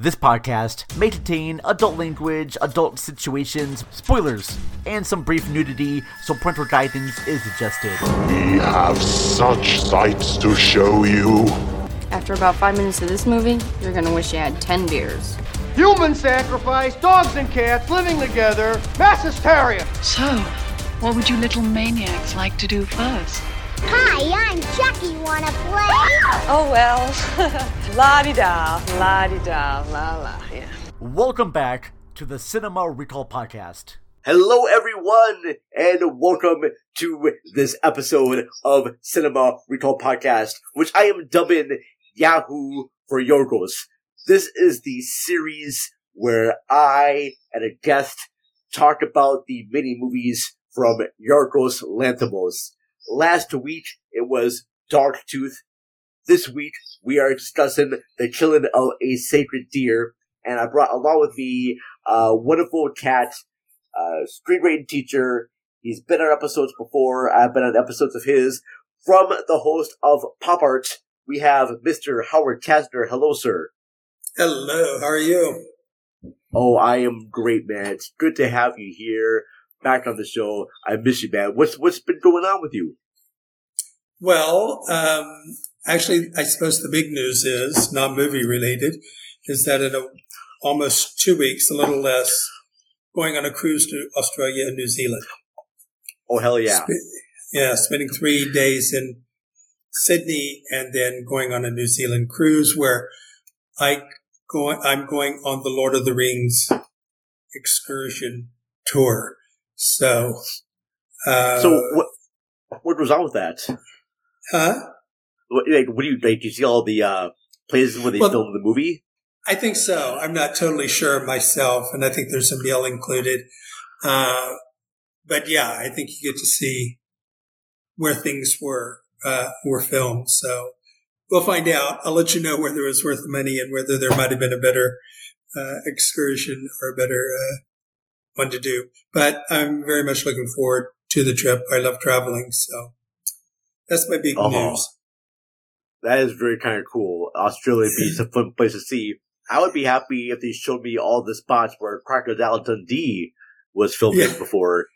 This podcast may contain adult language, adult situations, spoilers, and some brief nudity, so parental guidance is suggested. We have such sights to show you. After about five minutes of this movie, you're gonna wish you had ten beers. Human sacrifice, dogs and cats living together, mass hysteria. So, what would you little maniacs like to do first? Hi, I'm Chucky. Wanna play? Oh well, la di da, la di da, la la. Yeah. Welcome back to the Cinema Recall Podcast. Hello, everyone, and welcome to this episode of Cinema Recall Podcast, which I am dubbing Yahoo for Yorgos. This is the series where I and a guest talk about the mini movies from Yorgos Lanthimos. Last week it was Dark Tooth. This week we are discussing the killing of a sacred deer, and I brought along with me a wonderful cat, uh, screenwriting teacher. He's been on episodes before. I've been on episodes of his. From the host of Pop Art, we have Mr. Howard Casner. Hello, sir. Hello, how are you? Oh, I am great, man. It's good to have you here back on the show. I miss you, man. What's what's been going on with you? Well, um, actually, I suppose the big news is not movie related, is that in a, almost two weeks, a little less, going on a cruise to Australia and New Zealand. Oh hell yeah! Sp- yeah, spending three days in Sydney and then going on a New Zealand cruise where I go. I'm going on the Lord of the Rings excursion tour. So, uh, So what what was on with that? huh? What, like, what do you like? Do you see all the uh, places where they Well- filmed the movie? I think so. I'm not totally sure myself, and I think there's some meal included. Uh, but yeah, I think you get to see where things were uh, were filmed. So we'll find out. I'll let you know whether it was worth the money and whether there might have been a better uh, excursion or a better uh, one to do. But I'm very much looking forward to the trip. I love traveling, so that's my big Oh. news. That is very kind of cool. Australia be a fun place to see. I would be happy if they showed me all the spots where Crocodile Dundee was filmed Yeah. before.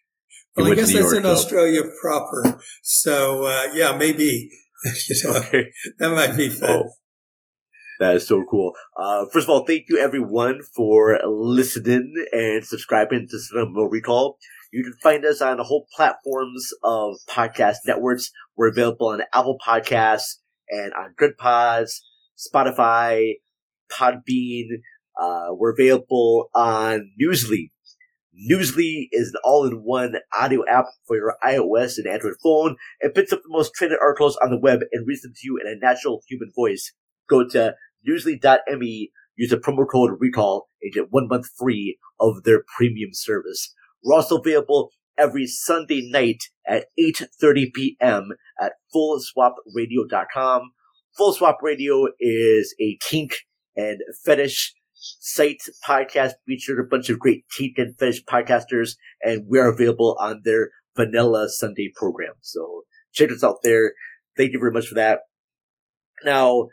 Well, I guess that's York, in though. Australia proper. So uh, yeah, maybe you know Okay. that might be fun. Oh, that is so cool. Uh, first of all, thank you everyone for listening and subscribing to Cinema Recall. You can find us on the whole platforms of podcast networks. We're available on Apple Podcasts and on Good Pods, Spotify, Podbean. Uh, we're available on Newsly. Newsly is an all-in-one audio app for your iOS and Android phone. It picks up the most trending articles on the web and reads them to you in a natural human voice. Go to newsly.me, use the promo code RECALL, and get one month free of their premium service. We're also available every Sunday night at 8.30 p.m. at fullswapradio.com. Full Swap Radio is a kink and fetish site podcast featured a bunch of great kink and fetish podcasters, and we're available on their vanilla Sunday program. So check us out there. Thank you very much for that. Now,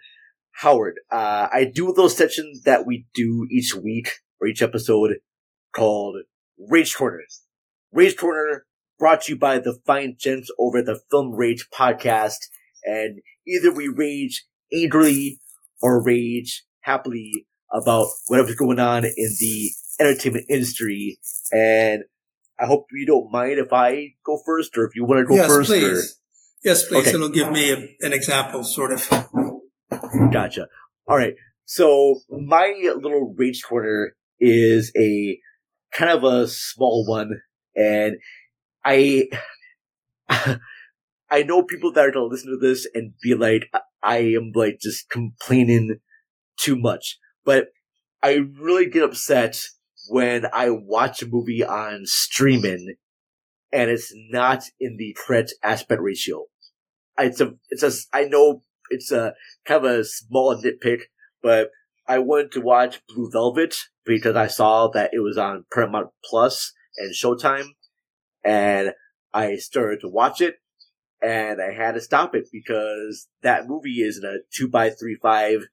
Howard, uh, I do those sections that we do each week or each episode called Rage Corner. Rage Corner brought to you by the fine gents over at the Film Rage podcast. And either we rage angrily or rage happily about whatever's going on in the entertainment industry. And I hope you don't mind if I go first or if you want to go yes, first. please. Yes, please. Okay. It'll give me a, an example, sort of. Or, gotcha. All right. So my little rage corner is a kind of a small one and I, I know people that are to listen to this and be like, I- am like just complaining too much, but I really get upset when I watch a movie on streaming and it's not in the correct aspect ratio. It's a, it's a, I know it's a kind of a small nitpick, but I wanted to watch Blue Velvet because I saw that it was on Paramount Plus and Showtime, and I started to watch it, and I had to stop it because that movie is in a two by three five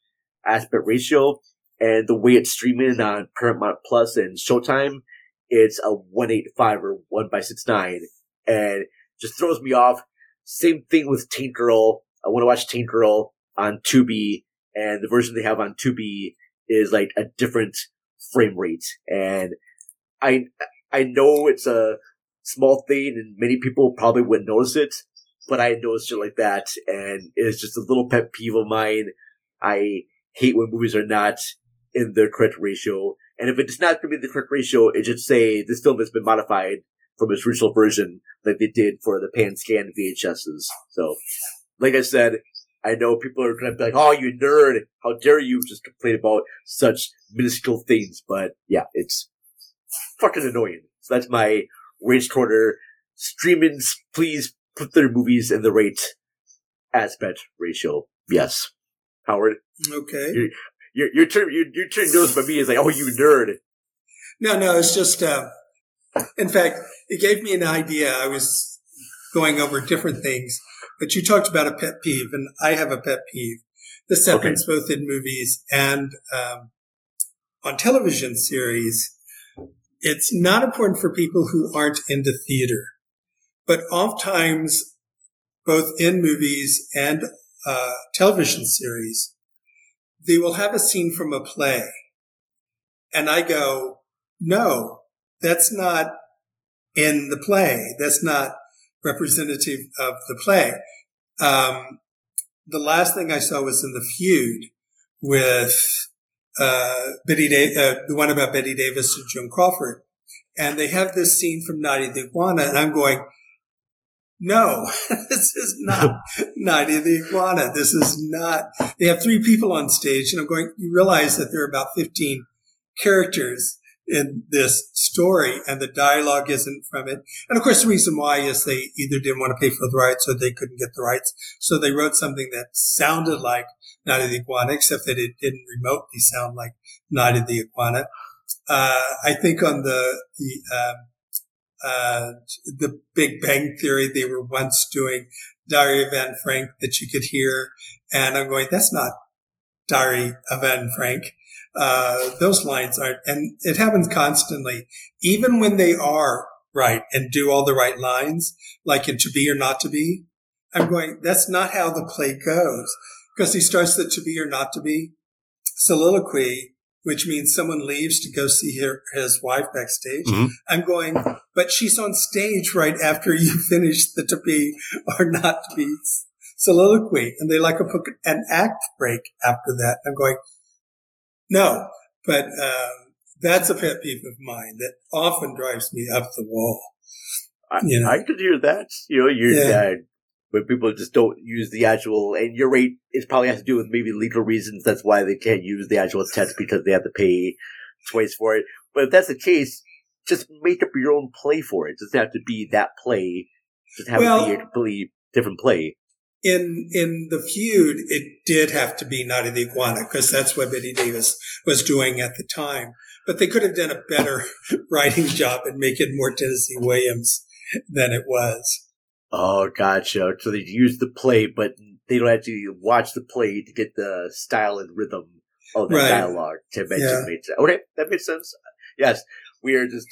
aspect ratio, and the way it's streaming on Paramount Plus and Showtime, it's a 185 or 1 by six nine, and just throws me off. Same thing with Tank Girl. I want to watch Tank Girl on Tubi and the version they have on Tubi is like a different frame rate. And I, I know it's a small thing and many people probably wouldn't notice it, but I noticed shit like that and it's just a little pet peeve of mine. I hate when movies are not in the correct ratio. And if it's not going to be the correct ratio, it should say this film has been modified from its original version like they did for the pan scan VHSs. So, like I said, I know people are going to be like, oh, you nerd. How dare you just complain about such minuscule things? But yeah, it's fucking annoying. So that's my rage corner. Streamings, please put their movies in the right aspect ratio. Yes. Howard? Okay. Your, your, your turn, your, your turn noticed by me is like, oh, you nerd. No, no, it's just, uh, in fact, it gave me an idea. I was going over different things, but you talked about a pet peeve, and I have a pet peeve. This happens okay. both in movies and um, on television series. It's not important for people who aren't into theater, but oftentimes, both in movies and uh, television series, they will have a scene from a play. And I go, no, that's not in the play. That's not representative of the play. Um, the last thing I saw was in the feud with uh, Bette, da- uh, the one about Bette Davis and Joan Crawford, and they have this scene from Night of the Iguana, and I'm going, no, this is not Night of the Iguana. This is not. They have three people on stage, and I'm going. You realize that there are about 15 characters in this story and the dialogue isn't from it. And of course, the reason why is they either didn't want to pay for the rights or they couldn't get the rights. So they wrote something that sounded like Night of the Iguana, except that it didn't remotely sound like Night of the Iguana. Uh, I think on the, the, um, uh, the Big Bang Theory, they were once doing Diary of Anne Frank that you could hear. And I'm going, that's not Diary of Anne Frank uh, those lines aren't, and it happens constantly, even when they are right and do all the right lines, like in To Be or Not to Be. I'm going, that's not how the play goes. Because he starts the To Be or Not to Be soliloquy, which means someone leaves to go see her, his wife backstage. Mm-hmm. I'm going, but she's on stage right after you finish the To Be or Not to Be soliloquy. And they like a, an act break after that. I'm going, no, but um, that's a pet peeve of mine that often drives me up the wall. I, you know? I could hear that. You know, you're yeah. uh, when people just don't use the actual, and your rate it probably has to do with maybe legal reasons. That's why they can't use the actual text because they have to pay twice for it. But if that's the case, just make up your own play for it. It doesn't have to be that play. Just have well, it be a completely different play in in the feud, it did have to be Night of the Iguana because that's what Bette Davis was doing at the time. But they could have done a better writing job and make it more Tennessee Williams than it was. Oh, gotcha. So they use the play, but they don't actually watch the play to get the style and rhythm of the right. dialogue to mention yeah. Okay, that makes sense. Yes, we are just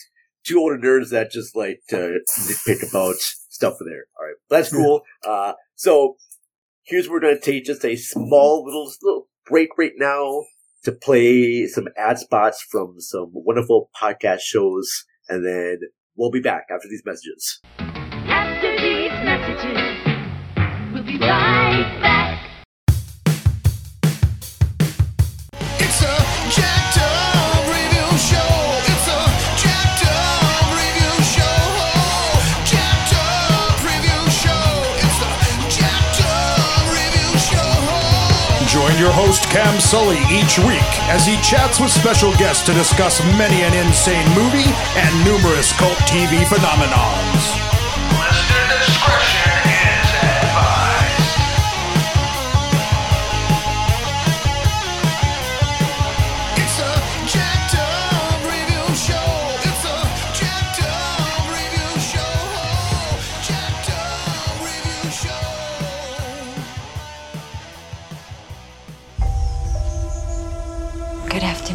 two older nerds that just like to nitpick about stuff there. All right, that's cool. Uh, so here's where we're going to take just a small little, little break right now to play some ad spots from some wonderful podcast shows, and then we'll be back after these messages. After these messages, we'll be right back. Your host Cam Sully each week as he chats with special guests to discuss many an insane movie and numerous cult TV phenomenons.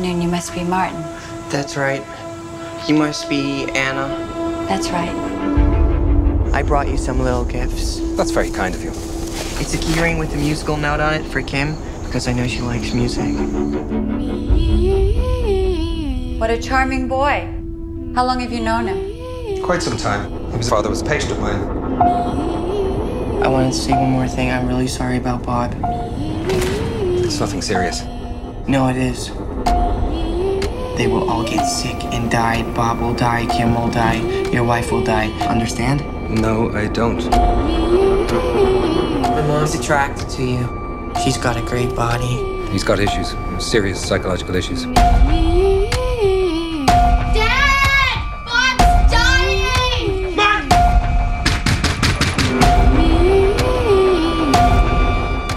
Show. Good afternoon. must be Martin. That's right. You must be Anna. That's right. I brought you some little gifts. That's very kind of you. It's a keyring with a musical note on it for Kim because I know she likes music. What a charming boy. How long have you known him? Quite some time. His father was a patient of mine. I wanted to say one more thing. I'm really sorry about Bob. It's nothing serious. No, it is. They will all get sick and die. Bob will die. Kim will die. Your wife will die. Understand? No, I don't. My mom's attracted to you. She's got a great body. He's got issues, serious psychological issues. Dad! Bob's dying! Mom!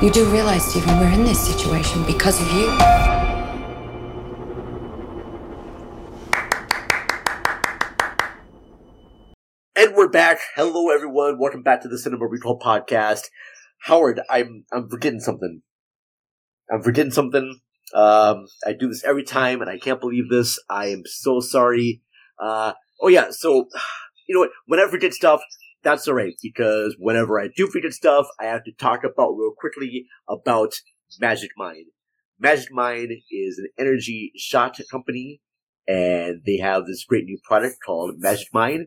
You do realize, Stephen, we're in this situation because of you. And we're back. Hello, everyone. Welcome back to the Cinema Recall podcast. Howard, I'm I'm forgetting something. I'm forgetting something. Um, I do this every time, and I can't believe this. I am so sorry. Uh, oh yeah. So, you know what? When I forget stuff, that's alright because whenever I do forget stuff, I have to talk about real quickly about Magic Mind. Magic Mind is an energy shot company, and they have this great new product called Magic Mind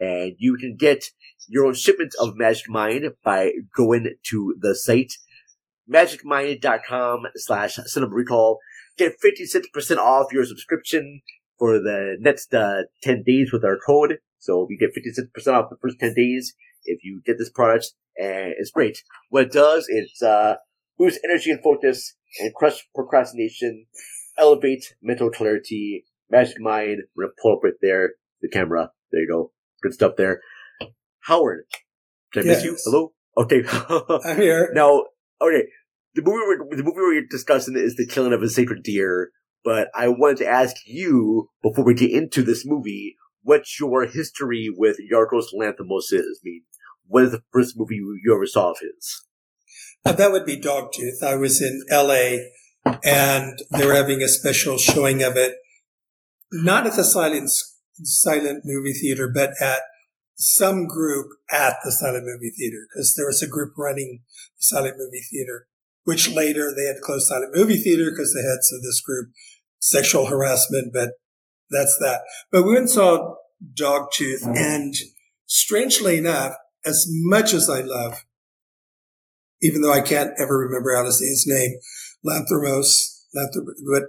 and you can get your own shipment of Magic Mind by going to the site magicmind.com slash recall. Get 56% off your subscription for the next uh, 10 days with our code. So you get 56% off the first 10 days if you get this product, and it's great. What it does, is uh, boost energy and focus, and crush procrastination, elevate mental clarity. Magic Mind, we're gonna pull up right there, the camera. There you go good stuff there. Howard, did I Yes. miss you? Hello? Okay. I'm here. Now, okay, the movie we're, the movie we're discussing is the killing of a sacred deer, but I wanted to ask you before we get into this movie, what your history with Yorgos Lanthimos is. I mean, what is the first movie you, you ever saw of his? Uh, that would be Dogtooth. I was in LA and they were having a special showing of it, not at the silent, silent movie theater, but at some group at the silent movie theater because there was a group running the silent movie theater, which later they had to close silent movie theater because the heads of this group sexual harassment, but that's that. But we went and saw Dogtooth and strangely enough, as much as I love even though I can't ever remember how to say his name, Lanthimos, Lanthimos, what,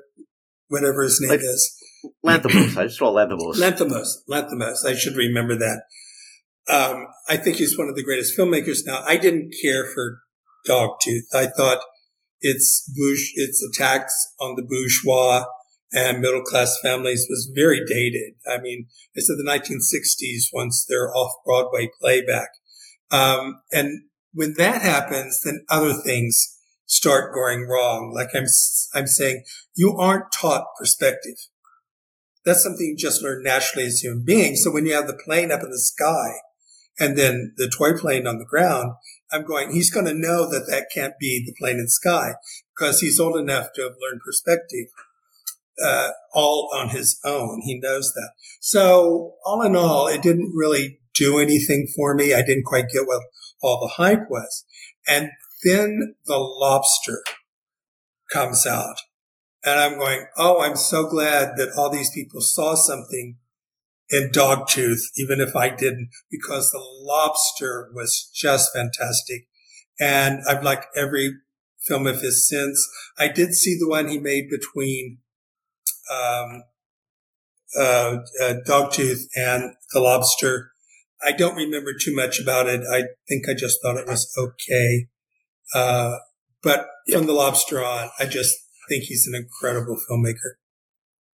whatever his name is. Lanthimos. I just saw Lanthimos. Lanthimos, Lanthimos. I should remember that. Um, I think he's one of the greatest filmmakers now. I didn't care for Dogtooth. I thought its bush, its attacks on the bourgeois and middle class families was very dated. I mean, it's of the 1960s once they're off Broadway playback. Um, and when that happens, then other things start going wrong. Like I'm, I'm saying, you aren't taught perspective. That's something you just learn naturally as human beings. So when you have the plane up in the sky and then the toy plane on the ground, I'm going, he's going to know that that can't be the plane in the sky because he's old enough to have learned perspective, uh, all on his own. He knows that. So all in all, it didn't really do anything for me. I didn't quite get what all the hype was. And then the lobster comes out and I'm going, Oh, I'm so glad that all these people saw something in Dogtooth, even if I didn't, because the lobster was just fantastic. And I've liked every film of his since. I did see the one he made between, um, uh, uh, Dogtooth and the lobster. I don't remember too much about it. I think I just thought it was okay. Uh, but from the lobster on, I just think he's an incredible filmmaker.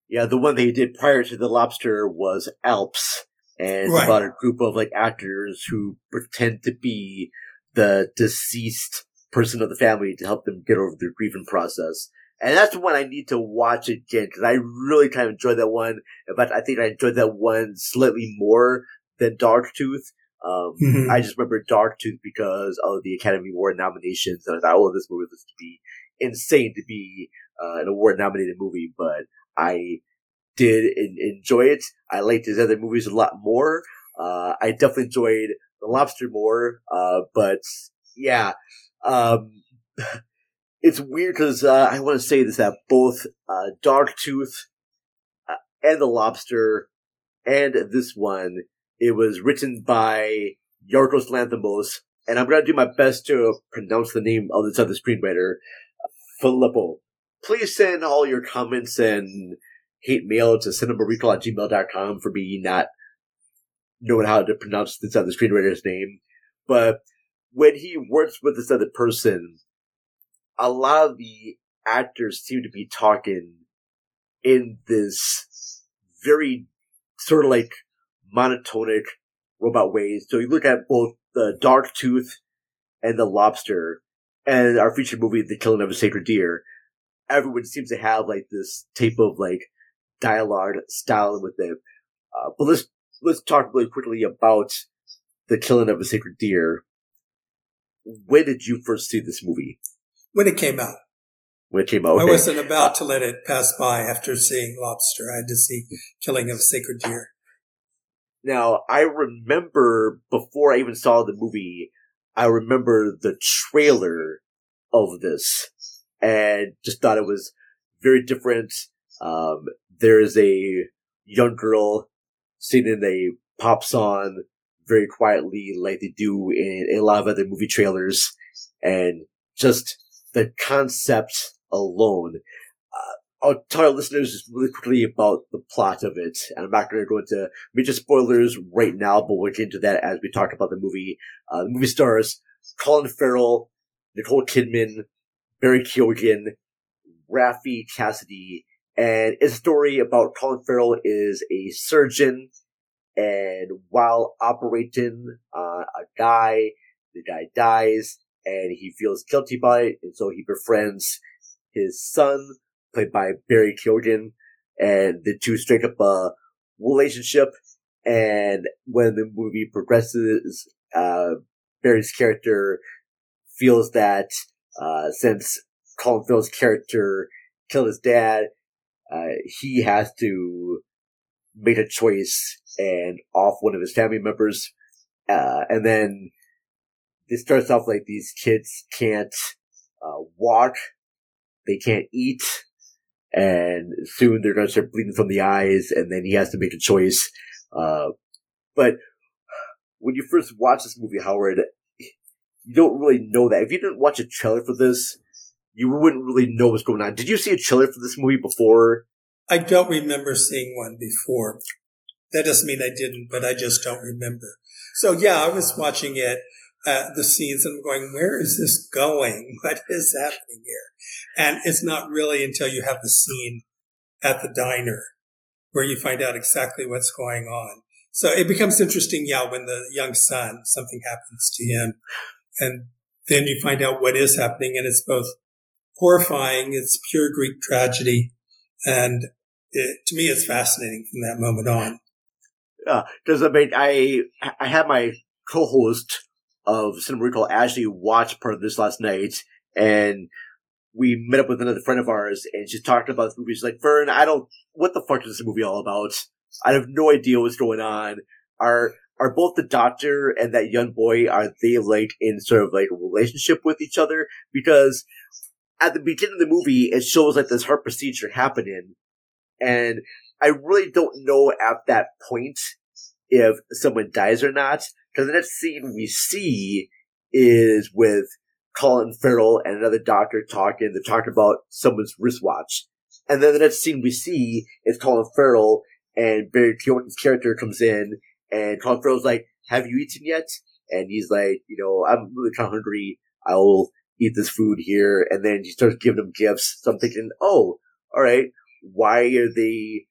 Yeah, the one they did prior to the lobster was Alps, and it's Right. about a group of like actors who pretend to be the deceased person of the family to help them get over their grieving process. And that's the one I need to watch again because I really kind of enjoyed that one. In fact, I think I enjoyed that one slightly more than Dogtooth. Um, Mhm. I just remember Dark Tooth because of the Academy Award nominations, and I thought, oh, this movie was to be insane to be uh, an award nominated movie, but I did en- enjoy it. I liked his other movies a lot more. Uh, I definitely enjoyed The Lobster more. Uh, but yeah, um, it's weird because uh, I want to say this that both uh, Dogtooth uh, and The Lobster and this one, it was written by Yorgos Lanthimos, and I'm gonna do my best to pronounce the name of this other screenwriter, Filippou. Please send all your comments and hate mail to cinemarecall at gmail.com for me not knowing how to pronounce this other screenwriter's name. But when he works with this other person, a lot of the actors seem to be talking in this very sort of like monotonic robot ways. So you look at both the Dark Tooth and the Lobster and our feature movie, The Killing of a Sacred Deer. Everyone seems to have like this type of like dialogue style with them. Uh, but let's let's talk really quickly about The Killing of a Sacred Deer. When did you first see this movie? When it came out. When it came out, I wasn't about to let it pass by after seeing Lobster. I had to see Killing of a Sacred Deer. Now, I remember before I even saw the movie, I remember the trailer of this and just thought it was very different. Um, there is a young girl sitting in a pop song very quietly like they do in a lot of other movie trailers and just the concept alone I'll tell our listeners just really quickly about the plot of it, and I'm not going to go into major spoilers right now, but we'll get into that as we talk about the movie. Uh, the movie stars Colin Farrell, Nicole Kidman, Barry Keoghan, Raffey Cassidy, and it's a story about Colin Farrell is a surgeon, and while operating on a guy, the guy dies, and he feels guilty by it, and so he befriends his son, played by Barry Keoghan, and the two strike up a relationship. And when the movie progresses, uh, Barry's character feels that uh, since Colin Farrell's character killed his dad, uh, he has to make a choice and off one of his family members. Uh, and then it starts off like these kids can't uh, walk, they can't eat, and soon they're going to start bleeding from the eyes, and then he has to make a choice. Uh, but when you first watch this movie, Howard, you don't really know that. If you didn't watch a trailer for this, you wouldn't really know what's going on. Did you see a trailer for this movie before? I don't remember seeing one before. That doesn't mean I didn't, but I just don't remember. So yeah, I was watching it, uh, the scenes and I'm going, where is this going? What is happening here? And it's not really until you have the scene at the diner where you find out exactly what's going on. So it becomes interesting, yeah, when the young son, something happens to him and then you find out what is happening and it's both horrifying, it's pure Greek tragedy. And it, to me, it's fascinating from that moment on. Uh, does I mean I I had my co-host of Cinema Recall Ashley watch part of this last night, and we met up with another friend of ours, and she talked about the movie. She's like, "Vern, I don't. What the fuck is this movie all about? I have no idea what's going on. Are are both the doctor and that young boy are they like in sort of like a relationship with each other? Because at the beginning of the movie, it shows like this heart procedure happening, and I really don't know at that point if someone dies or not. Because the next scene we see is with Colin Farrell and another doctor talking. They're talking about someone's wristwatch. And then the next scene we see is Colin Farrell and Barry Keoghan's character comes in and Colin Farrell's like, have you eaten yet? And he's like, you know, I'm really kind of hungry. I'll eat this food here. And then he starts giving him gifts. So I'm thinking, oh, all right. Why are they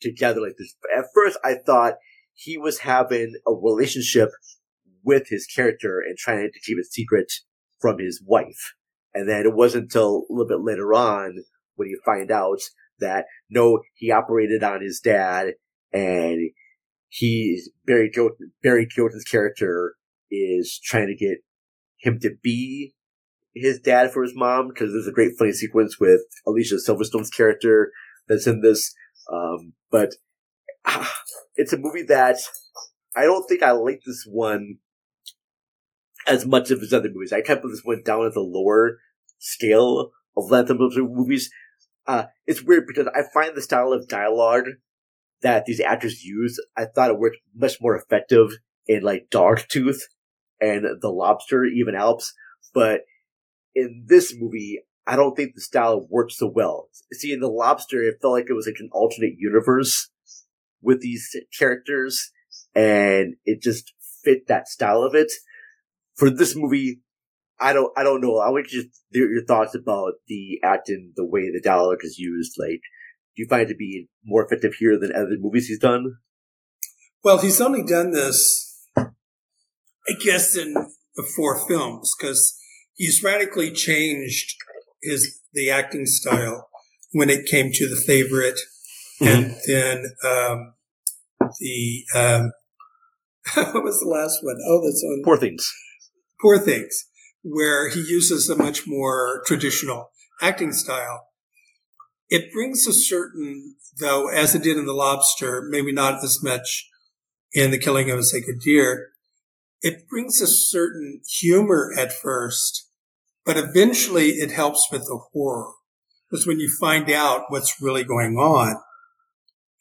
together like this? At first I thought he was having a relationship with his character and trying to keep it secret from his wife. And then it wasn't until a little bit later on when you find out that no, he operated on his dad and he's Barry jo- Barry Keoghan's character is trying to get him to be his dad for his mom because there's a great funny sequence with Alicia Silverstone's character that's in this. Um, but ah, it's a movie that I don't think I like this one as much as his other movies. I kind of put this one down at the lower scale of Lantham movies. Uh, it's weird because I find the style of dialogue that these actors use, I thought it worked much more effective in like Dark Dogtooth and The Lobster, even Alps. But in this movie, I don't think the style works so well. See, in The Lobster, it felt like it was like an alternate universe with these characters, and it just fit that style of it. For this movie, I don't, I don't know. I want hear your thoughts about the acting, the way the dialogue is used. Like, do you find it to be more effective here than other movies he's done? Well, he's only done this, I guess, in four films because he's radically changed his the acting style when it came to the favorite, mm-hmm. and then um, the um, what was the last one? Oh, that's on Poor Things. Poor Things, where he uses a much more traditional acting style. It brings a certain, though, as it did in The Lobster, maybe not as much in The Killing of a Sacred Deer, it brings a certain humor at first, but eventually it helps with the horror. Because when you find out what's really going on,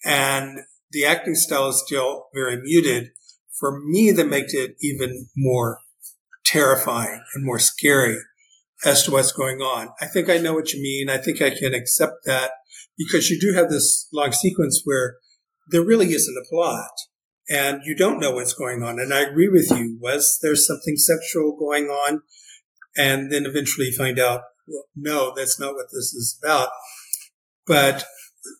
and the acting style is still very muted, for me, that makes it even more terrifying and more scary as to what's going on. I think I know what you mean. I think I can accept that because you do have this long sequence where there really isn't a plot and you don't know what's going on. And I agree with you. Was there something sexual going on? And then eventually find out, well, no, that's not what this is about. But,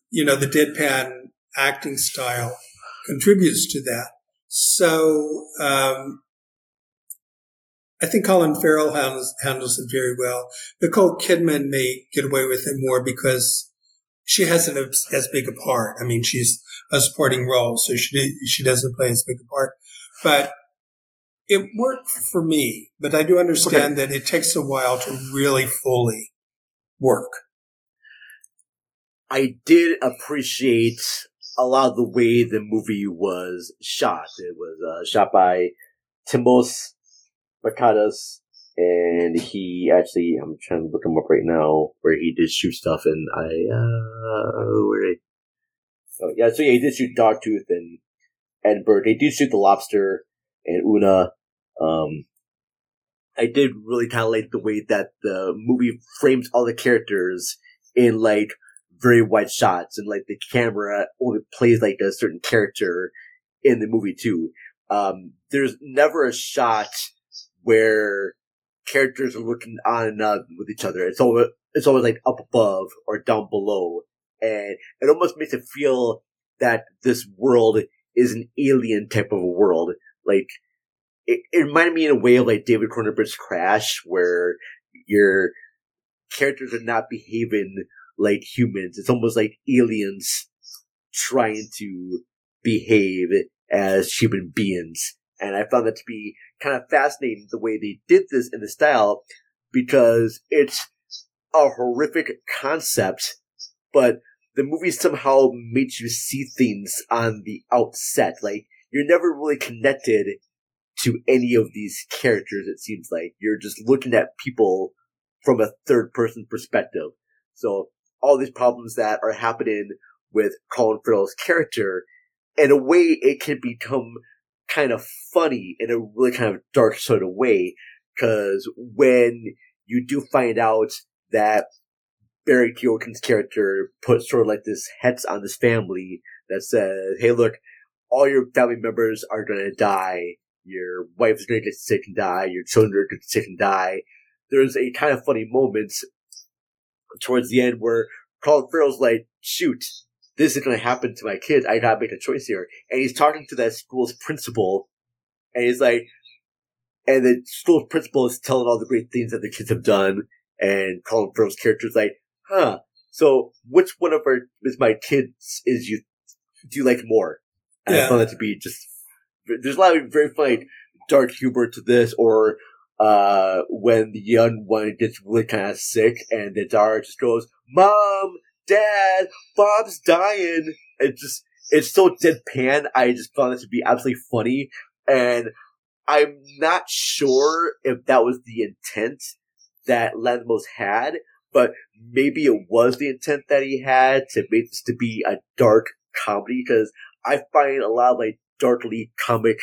you know, the deadpan acting style contributes to that. So, um, I think Colin Farrell handles, handles it very well. Nicole Kidman may get away with it more because she hasn't as big a part. I mean, she's a supporting role, so she she doesn't play as big a part. But it worked for me. But I do understand okay. that it takes a while to really fully work. I did appreciate a lot of the way the movie was shot. It was uh, shot by Thimios Makadas, and he actually, I'm trying to look him up right now, where he did shoot stuff, and I, uh, where did, oh, yeah, so yeah, he did shoot Dogtooth and, and Bird. He did shoot The Lobster and Una. Um, I did really kind of like the way that the movie frames all the characters in like very wide shots and like the camera only plays like a certain character in the movie too. Um, there's never a shot where characters are looking on and on with each other. It's always it's always like up above or down below, and it almost makes it feel that this world is an alien type of a world. Like it, it reminded me in a way of like David Cronenberg's Crash, where your characters are not behaving like humans. It's almost like aliens trying to behave as human beings. And I found that to be kind of fascinating the way they did this in the style because it's a horrific concept, but the movie somehow makes you see things on the outset. Like, you're never really connected to any of these characters, it seems like. You're just looking at people from a third person perspective. So, all these problems that are happening with Colin Farrell's character, in a way, it can become kind of funny in a really kind of dark sort of way. Cause when you do find out that Barry Keoghan's character put sort of like this hex on this family that says, hey, look, all your family members are going to die. Your wife is going to get sick and die. Your children are going to get sick and die. There's a kind of funny moment towards the end where Colin Farrell's like, shoot, this is going to happen to my kids. I gotta make a choice here. And he's talking to that school's principal, and he's like, and the school principal is telling all the great things that the kids have done, and Colin Farrell's character is like, huh, so which one of our, is my kids is you, do you like more? And yeah. I found that to be just, there's a lot of very funny dark humor to this, or, uh, when the young one gets really kind of sick and the daughter just goes, mom, Dad, Bob's dying. It just, it's so deadpan. I just found it to be absolutely funny. And I'm not sure if that was the intent that Lanthimos had, but maybe it was the intent that he had to make this to be a dark comedy because I find a lot of like darkly comic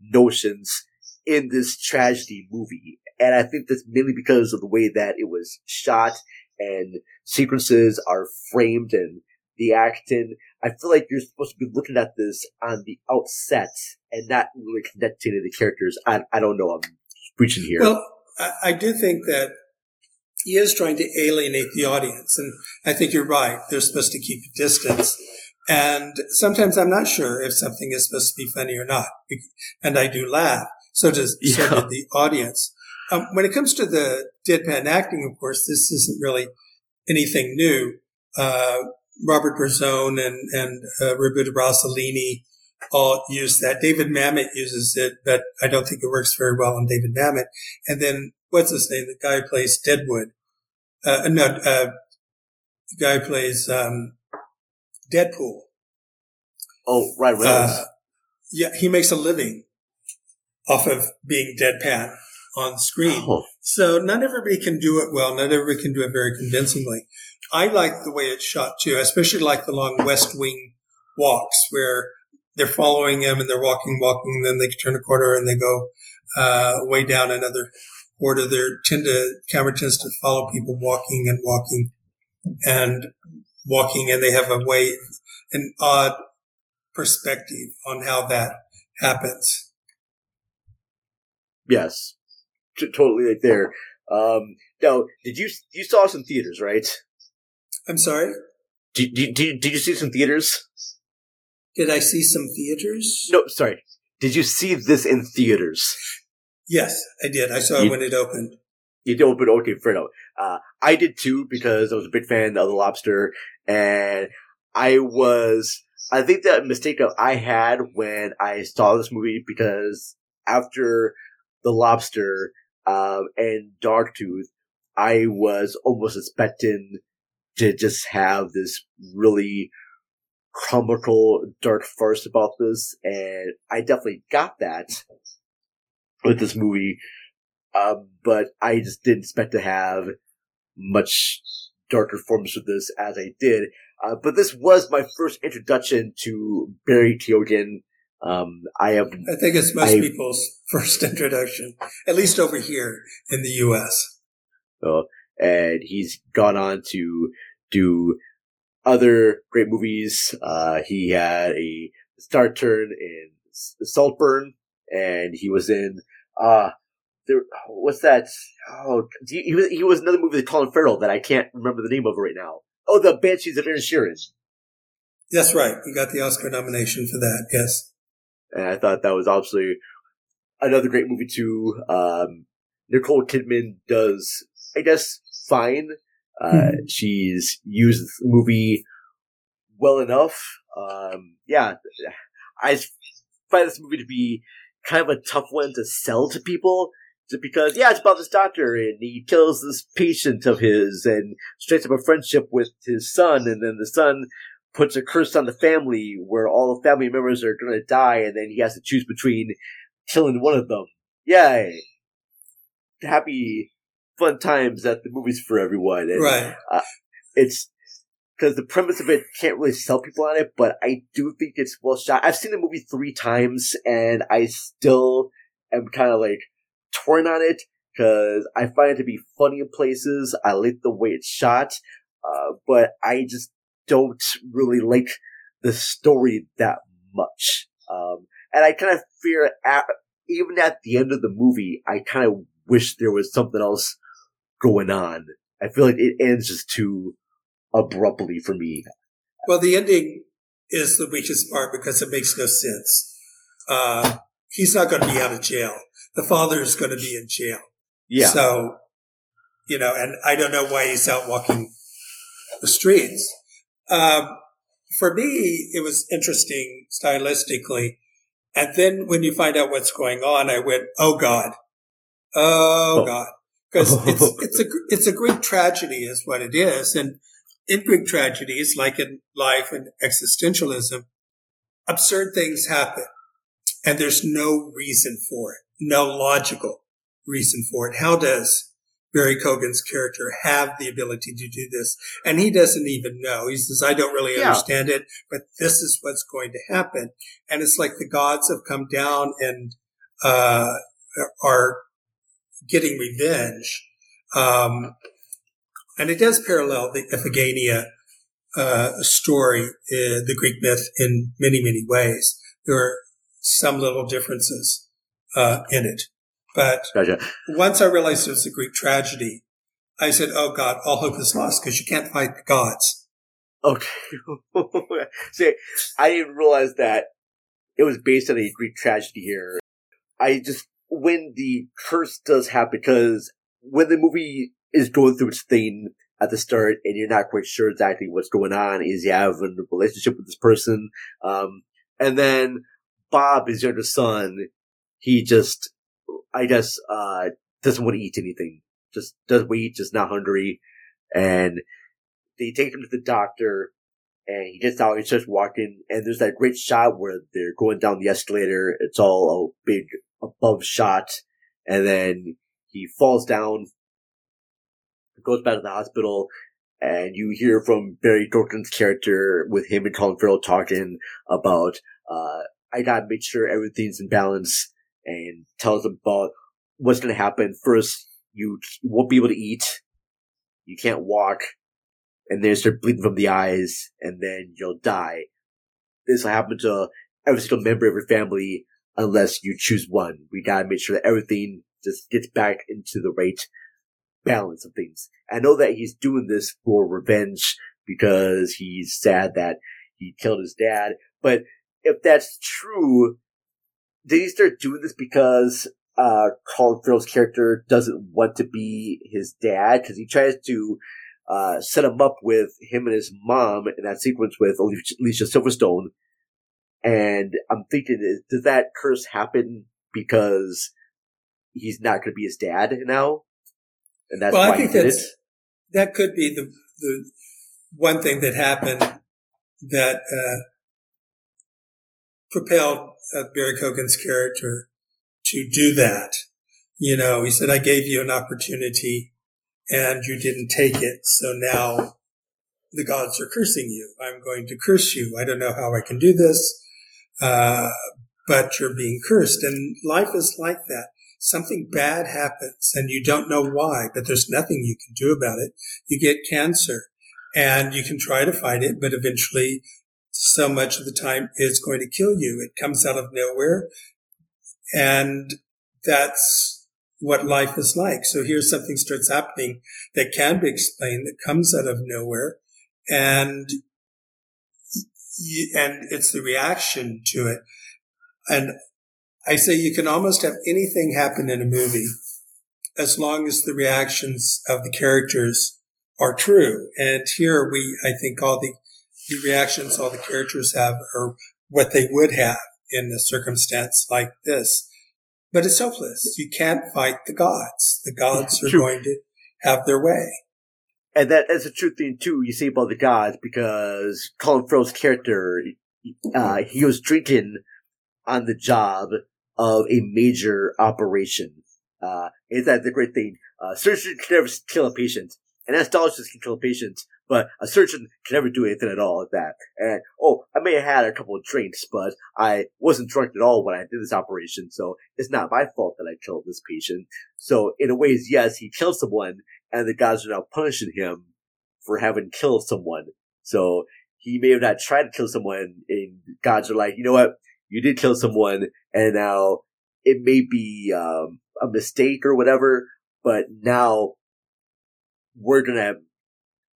notions in this tragedy movie. And I think that's mainly because of the way that it was shot and sequences are framed and the acting. I feel like you're supposed to be looking at this on the outset and not really connecting to the characters. I, I don't know. I'm preaching here. Well, I, I do think that he is trying to alienate the audience. And I think you're right. They're supposed to keep a distance. And sometimes I'm not sure if something is supposed to be funny or not. And I do laugh. So does, yeah. so did the audience. Um, when it comes to the deadpan acting, of course, this isn't really anything new. Uh, Robert Bresson and, and, uh, Roberto Rossellini all use that. David Mamet uses it, but I don't think it works very well on David Mamet. And then what's his name? The guy who plays Deadwood. Uh, no, uh, the guy who plays, um, Deadpool. Oh, right, right. Uh, yeah, he makes a living off of being deadpan on screen. Oh. So not everybody can do it well. Not everybody can do it very convincingly. I like the way it's shot too. I especially like the long West Wing walks where they're following him and they're walking, walking, and then they turn a corner and they go uh, way down another quarter. They tend to camera tends to follow people walking and walking and walking, and they have a way, an odd perspective on how that happens. Yes, T- totally like there. Um, now, did you you saw some theaters, right? I'm sorry. Did, did, did, did you see some theaters? Did I see some theaters? No, sorry. Did you see this in theaters? Yes, I did. I saw you, it when it opened. You did open, okay, fair enough. Uh, I did too because I was a big fan of The Lobster and I was, I think that mistake that I had when I saw this movie because after The Lobster, um, and Dogtooth, I was almost expecting to just have this really comical dark farce about this, and I definitely got that with this movie. Um, but I just didn't expect to have much darker forms of this as I did. Uh, but this was my first introduction to Barry Keoghan. Um, I have. I think it's most I, people's first introduction, at least over here in the U.S. Uh, and he's gone on to do other great movies. Uh, he had a star turn in Saltburn, and he was in uh there, what's that? Oh, he was he was another movie with Colin Farrell that I can't remember the name of right now. Oh, the Banshees of Inisherin. That's right. He got the Oscar nomination for that. Yes. And I thought that was obviously another great movie too. Um, Nicole Kidman does, I guess, fine. Uh, hmm. she's used the movie well enough. Um, yeah, I find this movie to be kind of a tough one to sell to people just because yeah, it's about this doctor and he kills this patient of his and strikes up a friendship with his son, and then the son puts a curse on the family where all the family members are going to die, and then he has to choose between killing one of them. Yay! Happy, fun times at the movies for everyone. And, right. Uh, it's because the premise of it can't really sell people on it, but I do think it's well shot. I've seen the movie three times, and I still am kind of like torn on it because I find it to be funny in places. I like the way it's shot, uh, but I just don't really like the story that much. Um, and I kind of fear, at, even at the end of the movie, I kind of wish there was something else going on. I feel like it ends just too abruptly for me. Well, the ending is the weakest part because it makes no sense. Uh, he's not going to be out of jail the father is going to be in jail. Yeah. So, you know, and I don't know why he's out walking the streets. Um, for me, it was interesting stylistically. And then when you find out what's going on, I went, "Oh God, oh, oh. God," because it's it's a it's a great tragedy, is what it is, and in Greek tragedies, like in life and existentialism, absurd things happen and there's no reason for it, no logical reason for it. How does Barry Keoghan's character have the ability to do this? And he doesn't even know. He says, I don't really Yeah. understand it, but this is what's going to happen. And it's like the gods have come down and, uh, are getting revenge. Um, and it does parallel the Iphigenia, uh, story, uh, the Greek myth in many, many ways. There are some little differences, uh, in it. But Gotcha. once I realized it was a Greek tragedy, I said, Oh God, all hope is lost because you can't fight the gods. Okay. See, I didn't realize that it was based on a Greek tragedy here. I just, when the curse does happen, because when the movie is going through its thing at the start and you're not quite sure exactly what's going on, is you have a relationship with this person, um, and then Bob, his younger son, he just, I guess, uh, doesn't want to eat anything. Just doesn't want to eat, just not hungry. And they take him to the doctor and he gets out, he starts walking, and there's that great shot where they're going down the escalator. It's all a big above shot, and then he falls down, goes back to the hospital, and you hear from Barry Dorkin's character with him and Colin Farrell talking about, uh, I gotta make sure everything's in balance, and tells them about what's gonna happen. First, you won't be able to eat, you can't walk, and then start bleeding from the eyes, and then you'll die. This will happen to every single member of your family unless you choose one. We gotta make sure that everything just gets back into the right balance of things. I know that he's doing this for revenge because he's sad that he killed his dad, but if that's true, did he start doing this because uh, Colin Farrell's character doesn't want to be his dad? Because he tries to uh, set him up with him and his mom in that sequence with Alicia Silverstone. And I'm thinking, does that curse happen because he's not going to be his dad now? And that's well, why I think he did that's, it? that could be the, the one thing that happened that, uh, propelled Barry Keoghan's character to do that. You know, he said, I gave you an opportunity and you didn't take it. So now the gods are cursing you. I'm going to curse you. I don't know how I can do this. Uh, but you're being cursed and life is like that. Something bad happens and you don't know why, but there's nothing you can do about it. You get cancer and you can try to fight it, but eventually so much of the time is going to kill you. It comes out of nowhere and that's what life is like. So here something starts happening that can be explained that comes out of nowhere and and it's the reaction to it. And I say you can almost have anything happen in a movie as long as the reactions of the characters are true. And here we, I think all the, the reactions all the characters have are what they would have in a circumstance like this. But it's hopeless. You can't fight the gods. The gods are True. going to have their way. And that is a true thing too. You say about the gods because Colin Farrell's character, uh, he was drinking on the job of a major operation. Uh, is that the great thing? Uh, surgeons can never kill a patient, and anesthetists can kill a patient, but a surgeon can never do anything at all like that. And oh, I may have had a couple of drinks, but I wasn't drunk at all when I did this operation, so it's not my fault that I killed this patient. So in a ways, yes, he killed someone, and the gods are now punishing him for having killed someone. So he may have not tried to kill someone, and gods are like, you know what? You did kill someone, and now it may be um, a mistake or whatever, but now we're gonna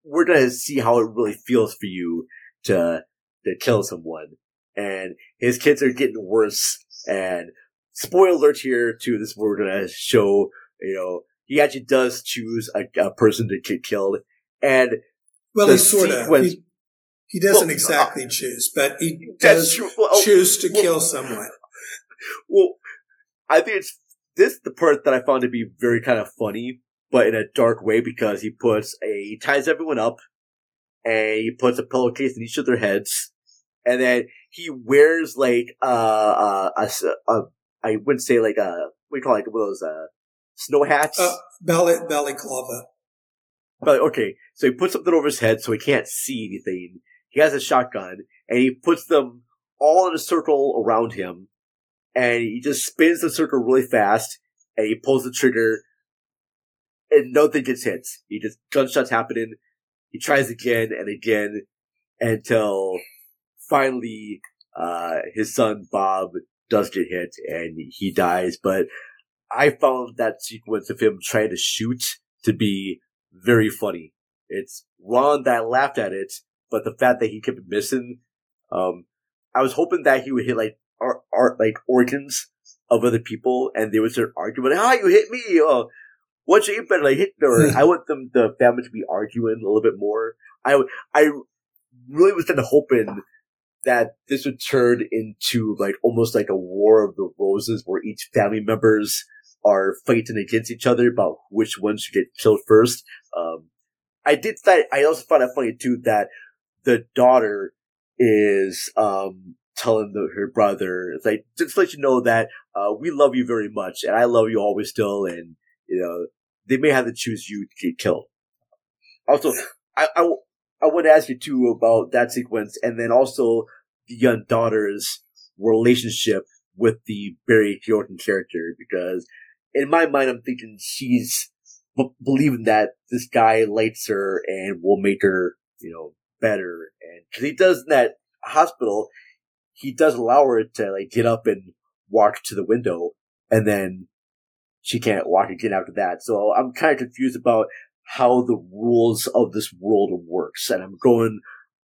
we're gonna see how it really feels for you to to kill someone. And his kids are getting worse. And spoiler alert here too. This we're gonna show. You know, he actually does choose a, a person to get killed, and Well, he sort of. He, he doesn't Well, exactly choose, but he does. Well, choose to well- kill someone. Well, I think it's this the part that I found to be very kind of funny, but in a dark way because he puts a he ties everyone up, and he puts a pillowcase in each of their heads, and then he wears like uh, uh a, s- a I wouldn't say like a what do you call it, like one of those uh snow hats. Uh, ballet, balaclava. But okay, so he puts something over his head so he can't see anything. He has a shotgun and he puts them all in a circle around him and he just spins the circle really fast and he pulls the trigger and nothing gets hit. He just gunshots happening. He tries again and again until finally uh his son Bob does get hit and he dies. But I found that sequence of him trying to shoot to be very funny. It's wrong that laughed at it, but the fact that he kept missing, um, I was hoping that he would hit like art, art like organs of other people, and they would start arguing, "Ah, you hit me! Uh, what's you better like hit?" Or I want them the family to be arguing a little bit more. I I really was kind of hoping that this would turn into like almost like a war of the roses, where each family members are fighting against each other about which ones should get killed first. Um, I did find, I also found it funny too that the daughter is, um, telling the, her brother, it's like, just to let you know that, uh, we love you very much and I love you always still and, you know, they may have to choose you to get killed. Also, I, I, I to ask you too about that sequence and then also the young daughter's relationship with the Barry Keoghan character because in my mind, I'm thinking she's b- believing that this guy likes her and will make her, you know, better. And cause he does in that hospital, he does allow her to like get up and walk to the window and then she can't walk again after that. So I'm kind of confused about how the rules of this world works. And I'm going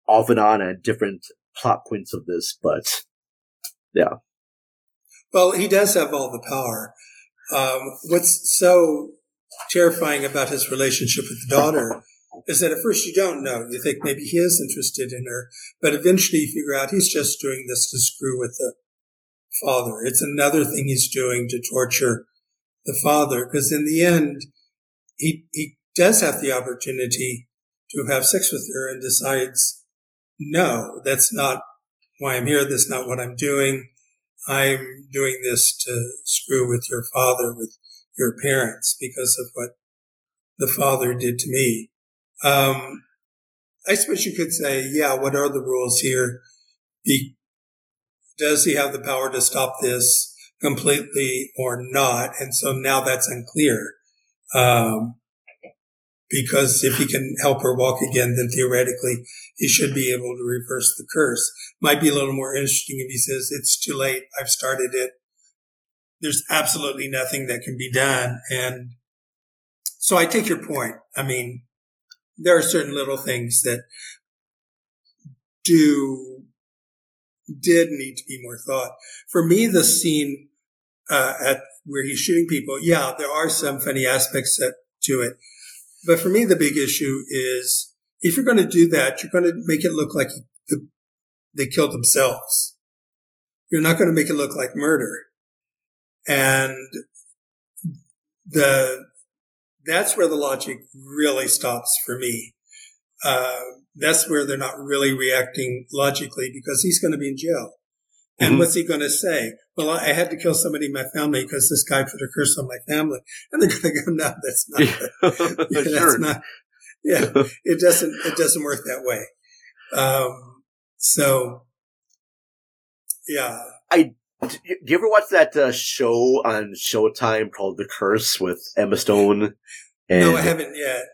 off and on at different plot points of this, but yeah. Well, he does have all the power. Um, what's so terrifying about his relationship with the daughter is that at first you don't know. You think maybe he is interested in her, but eventually you figure out he's just doing this to screw with the father. It's another thing he's doing to torture the father, because in the end, he, he does have the opportunity to have sex with her and decides, no, that's not why I'm here. That's not what I'm doing. I'm doing this to screw with your father, with your parents, because of what the father did to me. Um, I suppose you could say, yeah, what are the rules here? He, does he have the power to stop this completely or not? And so now that's unclear. Um, because if he can help her walk again, then theoretically he should be able to reverse the curse. Might be a little more interesting if he says, it's too late. I've started it. There's absolutely nothing that can be done. And so I take your point. I mean, there are certain little things that do, did need to be more thought. For me, the scene, uh, at where he's shooting people, yeah, there are some funny aspects that, to it. But for me, the big issue is if you're going to do that, you're going to make it look like the, they killed themselves. You're not going to make it look like murder. And the, that's where the logic really stops for me. Uh, that's where they're not really reacting logically because he's going to be in jail. And Mm-hmm. what's he going to say? Well, I had to kill somebody in my family because this guy put a curse on my family. And they're going to go, no, that's not, yeah, that's Sure. not, yeah, it doesn't, it doesn't work that way. Um, so yeah. I do you ever watch that uh, show on Showtime called The Curse with Emma Stone? And no, I haven't yet.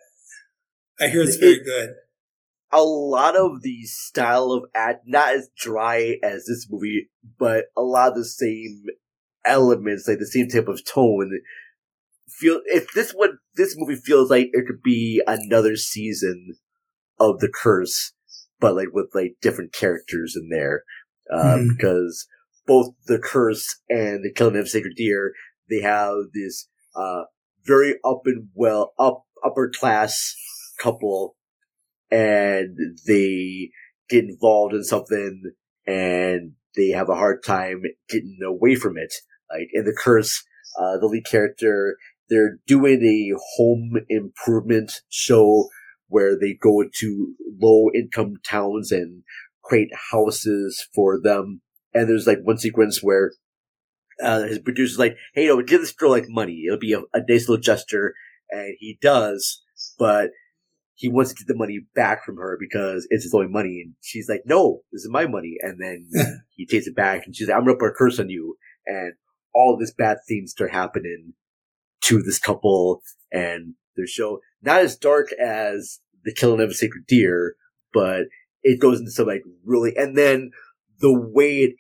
I hear it's very good. A lot of the style of act, not as dry as this movie, but a lot of the same elements, like the same type of tone. Feel if this one, this movie feels like it could be another season of The Curse, but like with like different characters in there, uh, Mhm. because both The Curse and The Killing of Sacred Deer, they have this uh very up and well up upper class couple, and they get involved in something, and they have a hard time getting away from it. Like in The Curse, uh, the lead character, they're doing a home improvement show where they go to low income towns and create houses for them. And there's like one sequence where uh, his producer's like, "Hey, you know, give this girl like money. It'll be a, a nice little gesture," and he does, but he wants to get the money back from her because it's his only money, and she's like, "No, this is my money." And then he takes it back, and she's like, "I'm gonna put a curse on you," and all this bad things start happening to this couple and their show. Not as dark as the killing of a sacred deer, but it goes into some like really, and then the way it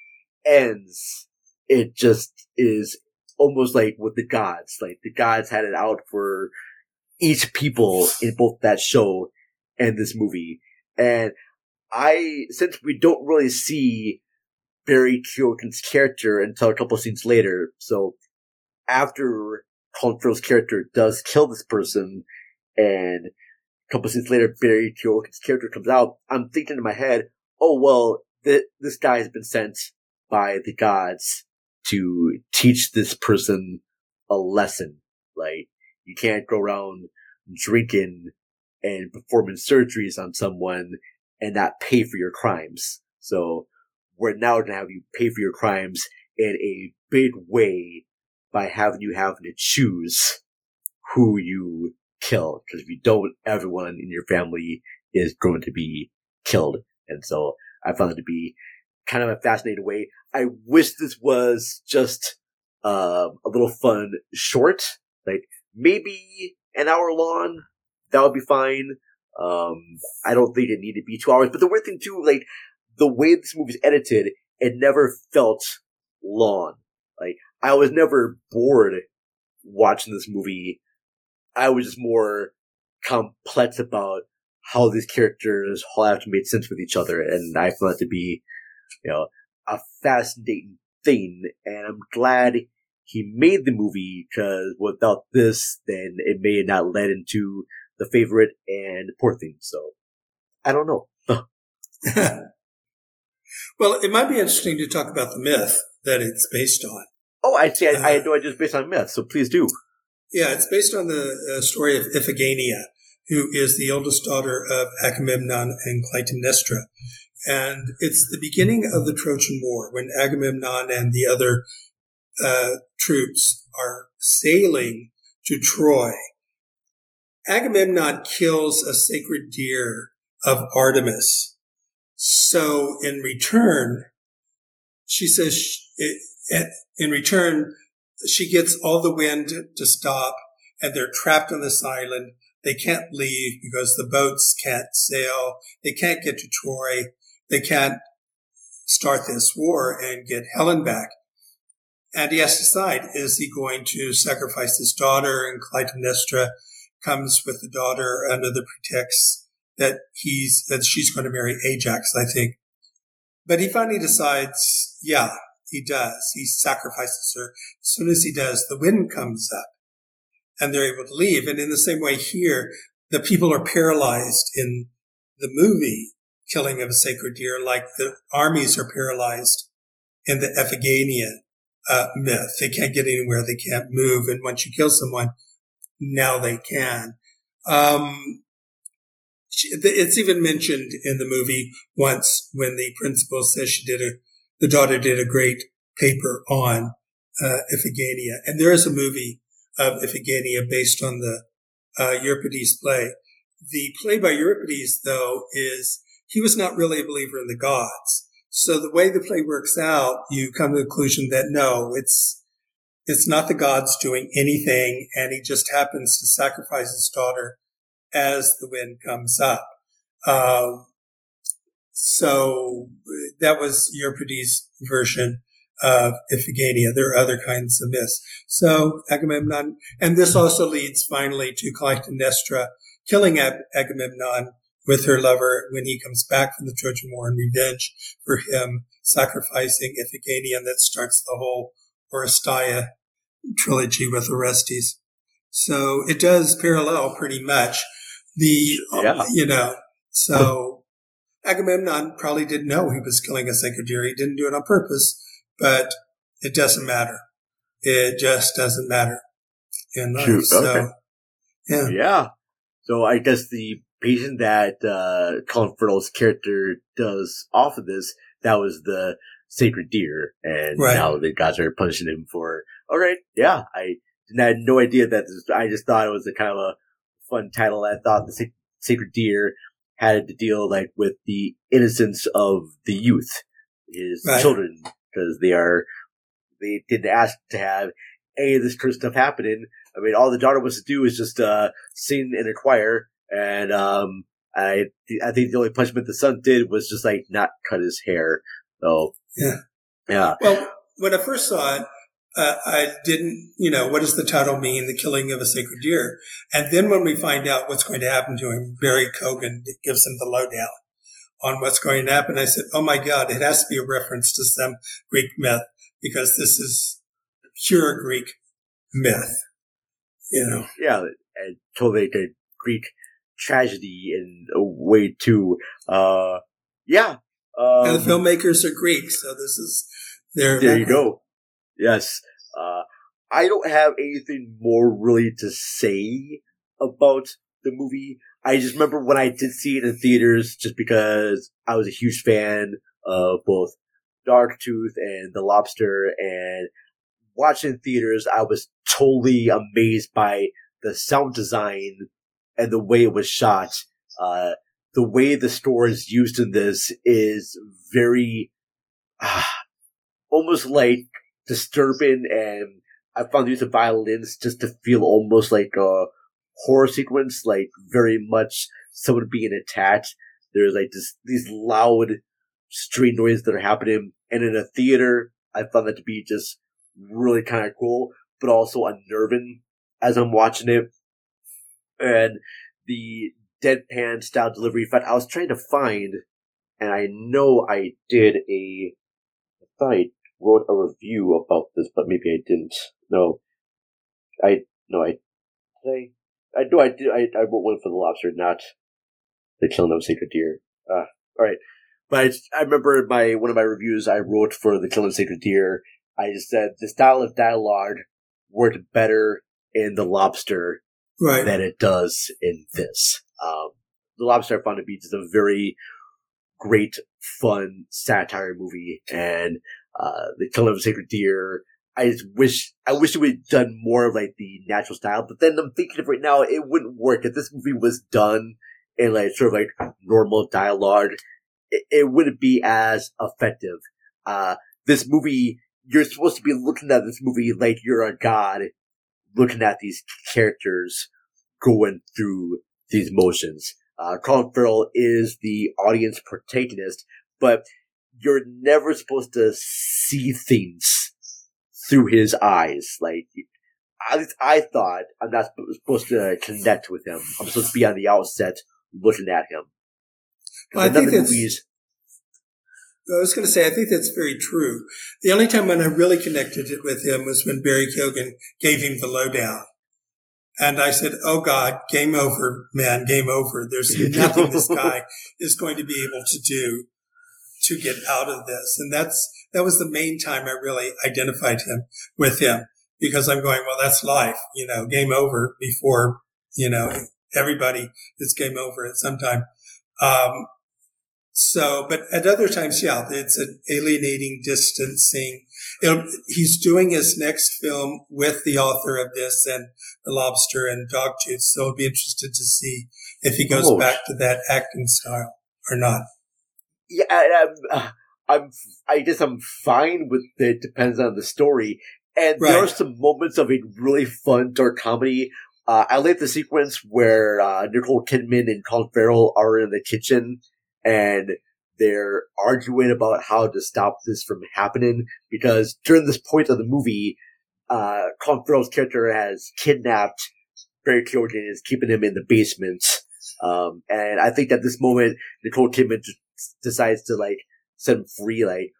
ends, it just is almost like with the gods. Like the gods had it out for each people in both that show and this movie. And I, since we don't really see Barry Keoghan's character until a couple scenes later, so after Colin Farrell's character does kill this person, and a couple scenes later, Barry Keoghan's character comes out, I'm thinking in my head, oh well, th- this guy has been sent by the gods to teach this person a lesson. Like, you can't go around drinking and performing surgeries on someone and not pay for your crimes. So we're now going to have you pay for your crimes in a big way by having you having to choose who you kill. Because if you don't, everyone in your family is going to be killed. And so I found it to be kind of a fascinating way. I wish this was just uh, a little fun short, like maybe an hour long. That would be fine. Um, I don't think it needed to be two hours. But the weird thing too, like the way this movie's edited, it never felt long. Like I was never bored watching this movie. I was just more complex about how these characters all have to make sense with each other, and I found it to be, you know, a fascinating thing. And I'm glad he made the movie because without this, then it may have not led into the favorite and poor thing. So I don't know. well, it might be interesting to talk about the myth that it's based on. Oh, I see. I, uh, I had no idea it's based on myth, so please do. Yeah, it's based on the uh, story of Iphigenia, who is the oldest daughter of Agamemnon and Clytemnestra. And it's the beginning of the Trojan War when Agamemnon and the other uh, troops are sailing to Troy. Agamemnon kills a sacred deer of Artemis. So in return, she says, in return, she gets all the wind to stop and they're trapped on this island. They can't leave because the boats can't sail. They can't get to Troy. They can't start this war and get Helen back. And he has to decide, is he going to sacrifice his daughter? And Clytemnestra comes with the daughter under the pretext that he's, that she's going to marry Ajax, I think. But he finally decides, yeah, he does. He sacrifices her. As soon as he does, the wind comes up and they're able to leave. And in the same way here, the people are paralyzed in the movie killing of a sacred deer, like the armies are paralyzed in the Iphigenia uh, myth. They can't get anywhere. They can't move. And once you kill someone, now they can. Um, it's even mentioned in the movie once when the principal says she did a, the daughter did a great paper on uh, Iphigenia. And there is a movie of Iphigenia based on the uh, Euripides play. The play by Euripides, though, is he was not really a believer in the gods. So the way the play works out, you come to the conclusion that no, it's it's not the gods doing anything, and he just happens to sacrifice his daughter as the wind comes up. Um, so that was Euripides' version of Iphigenia. There are other kinds of myths. So Agamemnon, and this also leads finally to Clytemnestra killing Ag- Agamemnon with her lover when he comes back from the Trojan War in revenge for him sacrificing Iphigenia, that starts the whole Oresteia trilogy with Orestes. So it does parallel pretty much the, um, yeah. you know, so Agamemnon probably didn't know he was killing a sacred deer. He didn't do it on purpose, but it doesn't matter. It just doesn't matter in life. Shoot, so, okay. yeah. Yeah. So I guess the patient that uh, Colin Farrell's character does off of this, that was the sacred deer, and Right. now the gods are punishing him for. All right, yeah, I, didn't, I had no idea that. This, I just thought it was a kind of a fun title. I thought the Sac- sacred deer had to deal like with the innocence of the youth, his Right. children, because they are they didn't ask to have any of this cursed stuff happening. I mean, all the daughter was to do is just uh, sing in a choir, and um, I I think the only punishment the son did was just like not cut his hair. So Yeah. yeah, Well, when I first saw it, uh, I didn't, you know, what does the title mean? The killing of a sacred deer. And then when we find out what's going to happen to him, Barry Keoghan gives him the lowdown on what's going to happen. I said, oh my God, it has to be a reference to some Greek myth because this is pure Greek myth. You know, yeah, and totally Greek tragedy in a way too. Uh, yeah, um, and the filmmakers are Greek, so this is their. There you go. Yes. Uh, I don't have anything more really to say about the movie. I just remember when I did see it in theaters just because I was a huge fan of both Dogtooth and The Lobster and watching theaters, I was totally amazed by the sound design and the way it was shot. Uh, the way the score is used in this is very, ah, almost like disturbing and I found the use of violins just to feel almost like a horror sequence, like very much someone being attacked. There's like this, these loud street noises that are happening. And in a theater, I found that to be just really kind of cool, but also unnerving as I'm watching it. And the deadpan style delivery. In fact, I was trying to find, and I know I did a, I thought I wrote a review about this, but maybe I didn't. No, I no, I did. I, I know I did. I, I wrote one for the lobster, not the killing of sacred deer. Uh, all right, but I, I remember my one of my reviews I wrote for the killing of sacred deer. I said the style of dialogue worked better in the lobster Right. than it does in this. Um, the lobster found to be just a very great, fun satire movie, and uh, the killing of a sacred deer. I just wish I wish it would have done more of like the natural style, but then I'm thinking of right now it wouldn't work if this movie was done in like sort of like normal dialogue. It, it wouldn't be as effective. Uh, this movie, you're supposed to be looking at this movie like you're a god, looking at these characters going through these motions. Uh, Colin Farrell is the audience protagonist, but you're never supposed to see things through his eyes. Like, at least I thought I'm not supposed to connect with him. I'm supposed to be on the outset looking at him. Well, I think that's- movies, I was going to say, I think that's very true. The only time when I really connected it with him was when Barry Keoghan gave him the lowdown. And I said, Oh God, game over, man, game over. There's nothing this guy is going to be able to do to get out of this. And that's, that was the main time I really identified him with him because I'm going, well, that's life, you know, game over before, you know, everybody it's game over at some time. Um, so, but at other times, yeah, it's an alienating, distancing. It'll, he's doing his next film with the author of this and The Lobster and dog Dogtooth. So I'll be interested to see if he goes Oh. back to that acting style or not. yeah, I- I'm, uh, I'm, I guess I'm fine with it. Depends on the story. And there are some moments of a really fun dark comedy. Uh, I like the sequence where uh, Nicole Kidman and Colin Farrell are in the kitchen and they're arguing about how to stop this from happening because during this point of the movie, uh, Farrell's character has kidnapped Barry Keoghan and is keeping him in the basement. Um, and I think at this moment, Nicole Kidman decides to like set him free. Like,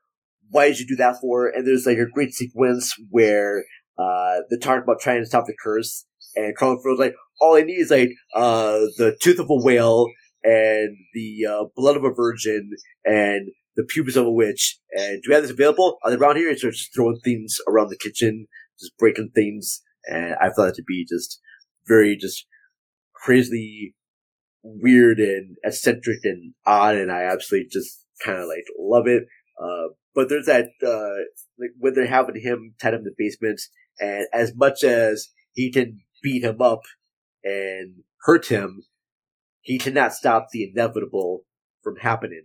why did you do that for? And there's like a great sequence where uh, they're talking about trying to stop the curse, and Colin like, all I need is like uh, the tooth of a whale and the uh, blood of a virgin and the pubis of a witch. And do we have this available? Are they around here? Starts just throwing things around the kitchen, just breaking things. And I found it to be just very, just crazily weird and eccentric and odd, and I absolutely just kind of like love it. Uh, but there's that uh, like when they're having him tied up in the basement, and as much as he can beat him up and hurt him, he cannot stop the inevitable from happening.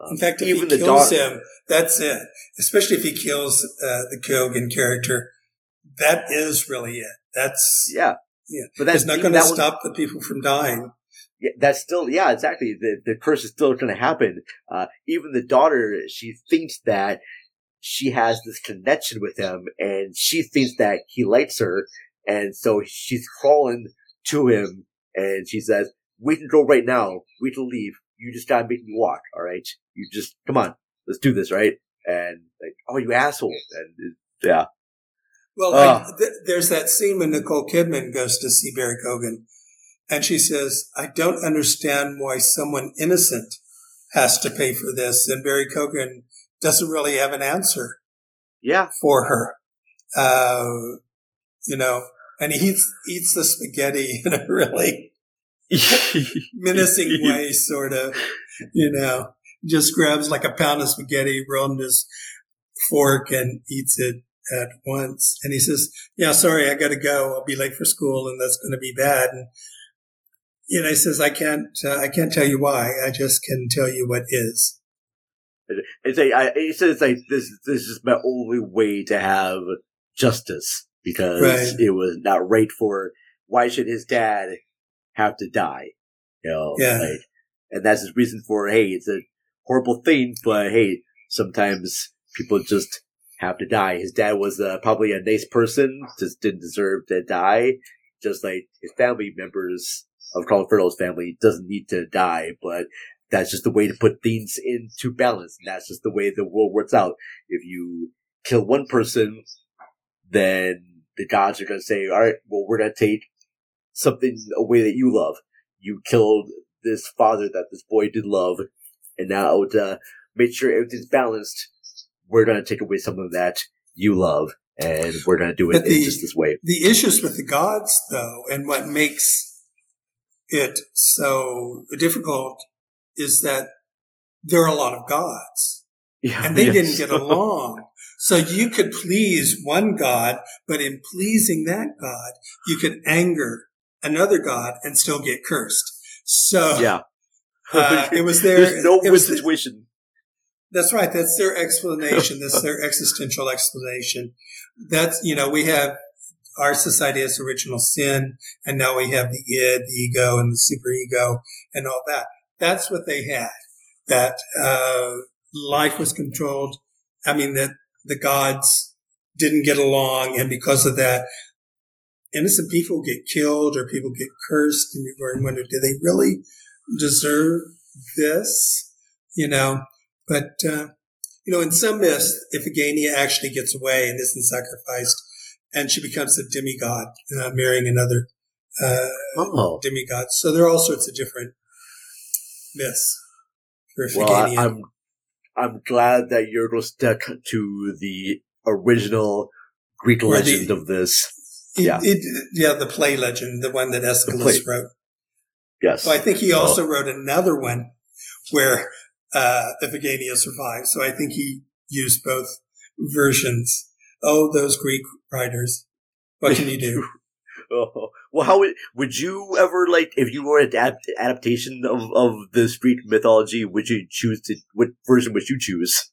Um, In fact, if he kills him, that's it. Especially if he kills uh, the Keoghan character, that is really it. That's yeah, yeah. But that's that's not going to stop the people from dying. Yeah, that's still yeah, exactly. The the curse is still going to happen. Uh, even the daughter, she thinks that she has this connection with him, and she thinks that he likes her, and so she's crawling to him, and she says, "We can go right now. We can leave. You just gotta make me walk. All right? You just come on. Let's do this, right?" And like, "Oh, you asshole!" And it- yeah, Well. I, th- there's that scene when Nicole Kidman goes to see Barry Keoghan, and she says, "I don't understand why someone innocent has to pay for this," and Barry Keoghan doesn't really have an answer yeah, for her. Uh, you know, and he eats, eats the spaghetti in a really menacing way, sort of. You know, just grabs like a pound of spaghetti, rolled in his fork, and eats it at once. And he says, "Yeah, sorry, I got to go. I'll be late for school, and that's going to be bad." And you know, he says, "I can't, uh, I can't tell you why. I just can tell you what is." It's a, I, it says like this. This is my only way to have justice because Right. it was not right for. Why should his dad have to die? You know, Yeah. like, and that's his reason for. Hey, it's a horrible thing, but hey, sometimes people just have to die. His dad was uh, probably a nice person, just didn't deserve to die. Just like his family members of Colin Farrell's family doesn't need to die, but that's just the way to put things into balance. And that's just the way the world works out. If you kill one person, then the gods are going to say, all right, well, we're going to take something away that you love. You killed this father that this boy did love. And now to make sure everything's balanced, we're going to take away some of that you love. And we're going to do it the- in just this way. The issues with the gods, though, and what makes it so difficult is that there are a lot of gods Yeah, and they yes. didn't get along. So you could please one god, but in pleasing that god, you could anger another god and still get cursed. So yeah. uh, it was their, There's no it was situation. that's right. That's their explanation. That's their existential explanation. That's, you know, we have our society has original sin and now we have the id, the ego and the superego and all that. That's what they had. That, uh, life was controlled. I mean, that the gods didn't get along. And because of that, innocent people get killed or people get cursed and you're going wonder, do they really deserve this? You know, but, uh, you know, in some myths, Iphigenia actually gets away and isn't sacrificed, and she becomes a demigod, uh, marrying another uh, Oh. demigod. So there are all sorts of different myths for Well, I, I'm- I'm glad that you're going to stick to the original Greek Or the- legend of this. It- yeah. it- yeah, the play legend, the one that. Aeschylus wrote. Yes. So I think he So- also wrote another one where uh, Iphigenia survived. So I think he used both versions. Oh, those Greek writers! What can you do? Oh, well, how would would you ever like if you were an adapt, adaptation of of this Greek mythology? Would you choose to what version would you choose?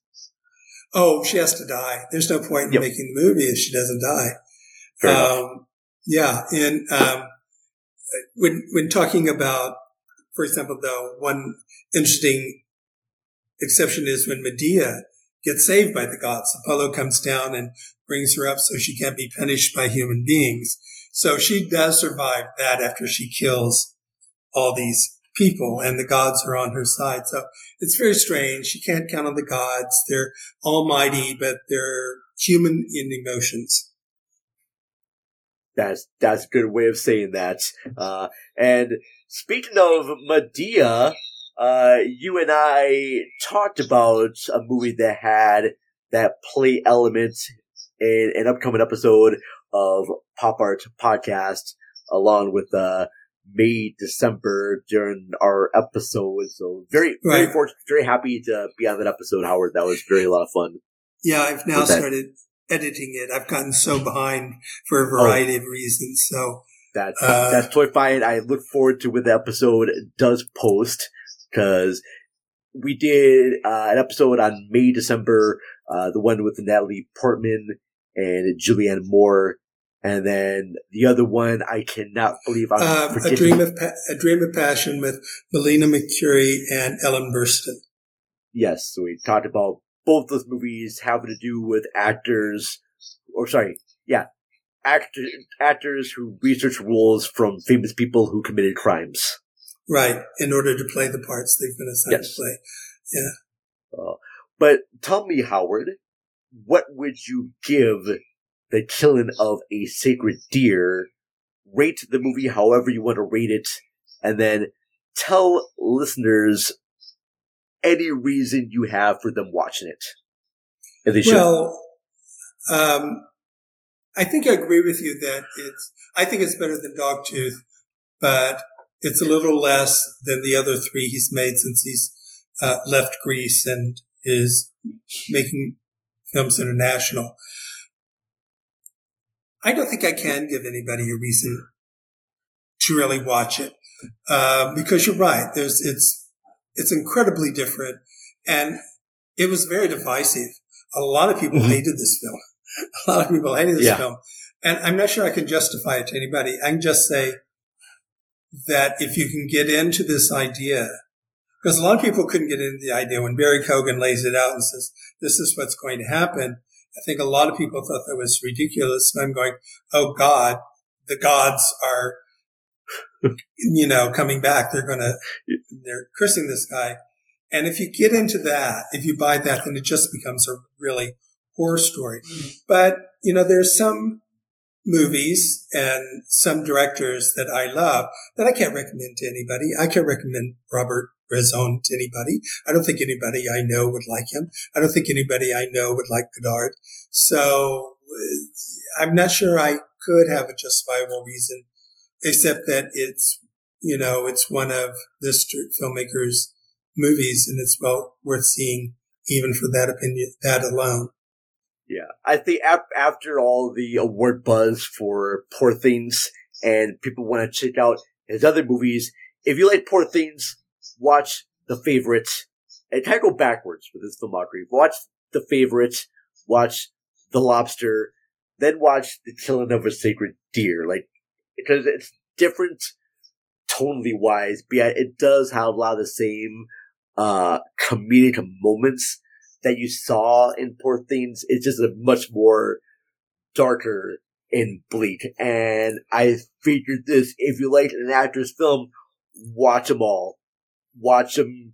Oh, she has to die. There's no point in Yep. making the movie if she doesn't die. Um, yeah, and um, when when talking about, for example, though, one interesting exception is when Medea gets saved by the gods. Apollo comes down and brings her up so she can't be punished by human beings. So she does survive that after she kills all these people and the gods are on her side. So it's very strange. She can't count on the gods. They're almighty, but they're human in emotions. That's that's a good way of saying that. Uh, and speaking of Medea, uh, you and I talked about a movie that had that play element in an upcoming episode of Pop Art Podcast, along with uh, May, December during our episode. So very, very Right. fortunate, very happy to be on that episode, Howard. That was very a lot of fun. Yeah, I've now started editing it. I've gotten so behind for a Oh. variety of reasons. So That's Uh, that's totally fine. I look forward to when the episode does post because we did uh, an episode on May December, uh, the one with Natalie Portman and Julianne Moore, and then the other one I cannot believe I'm um, a dream of pa- a dream of passion with Melina Mercouri and Ellen Burstyn. Yes, so we talked about both those movies have to do with actors, or sorry, yeah, actor, actors who research roles from famous people who committed crimes. Right, in order to play the parts they've been assigned Yes. to play. Yeah. Uh, but tell me, Howard, what would you give the killing of a sacred deer? Rate the movie however you want to rate it, and then tell listeners any reason you have for them watching it. If they. Well, um, I think I agree with you that it's. I think it's better than Dogtooth, but it's a little less than the other three he's made since he's uh, left Greece and is making films international. I don't think I can give anybody a reason to really watch it uh, because you're right. There's it's it's incredibly different, and it was very divisive. A lot of people mm-hmm. hated this film. A lot of people hated this Yeah. film, and I'm not sure I can justify it to anybody. I can just say that if you can get into this idea, because a lot of people couldn't get into the idea when Barry Keoghan lays it out and says, this is what's going to happen. I think a lot of people thought that was ridiculous. And I'm going, oh God, the gods are, you know, coming back. They're going to, they're cursing this guy. And if you get into that, if you buy that, then it just becomes a really horror story. But, you know, there's some movies and some directors that I love that I can't recommend to anybody. I can't recommend Robert Bresson to anybody. I don't think anybody I know would like him. I don't think anybody I know would like Godard. So uh, I'm not sure I could have a justifiable reason, except that it's, you know, it's one of this filmmaker's movies and it's well worth seeing even for that opinion, that alone. Yeah, I think ap- after all the award buzz for Poor Things, and people want to check out his other movies, if you like Poor Things, watch The Favorite, and kind of go backwards with this filmography. Watch The Favorite, watch The Lobster, then watch The Killing of a Sacred Deer, like because it's different tonally wise, but yet it does have a lot of the same uh comedic moments that you saw in Poor Things. It's just a much more darker and bleak. And I figured this, if you like an actor's film, watch them all. Watch them,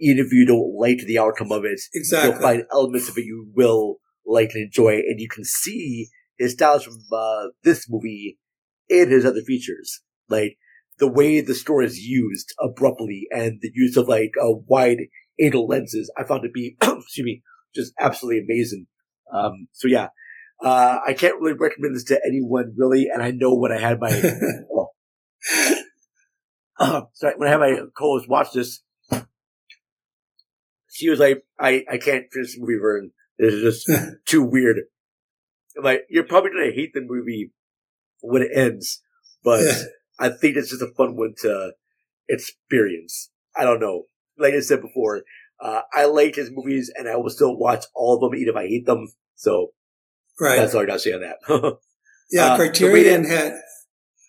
even if you don't like the outcome of it. Exactly. You'll find elements of it you will like and enjoy, and you can see his styles from uh, this movie in his other features. Like, the way the store is used abruptly and the use of like a wide angle lenses, I found to be, excuse me, just absolutely amazing. Um, so yeah, uh, I can't really recommend this to anyone really, and I know when I had my, oh, uh, sorry, when I had my co-host watch this, she was like, I, I can't finish the movie, Vern. This is just too weird. I'm like, you're probably gonna hate the movie when it ends, but Yeah. I think it's just a fun one to experience. I don't know. Like I said before, uh, I like his movies and I will still watch all of them even if I hate them. So Right. that's all I gotta say on that. Yeah, Uh, Criterion rating- had.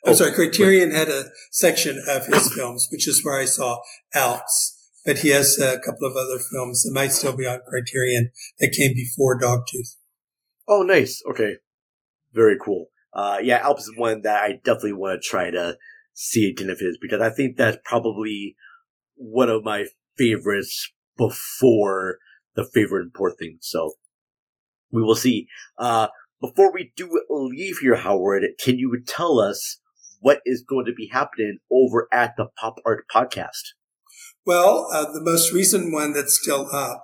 I'm Oh, sorry, Criterion had a section of his films, which is where I saw Alps. But he has a couple of other films that might still be on Criterion that came before Dogtooth. Oh, nice. Okay. Very cool. Uh, yeah, Alps is one that I definitely want to try to see again of his because I think that's probably one of my favorites before the favorite and poor thing. So we will see. Uh, before we do leave here, Howard, can you tell us what is going to be happening over at the Pop Art Podcast? Well, uh, the most recent one that's still up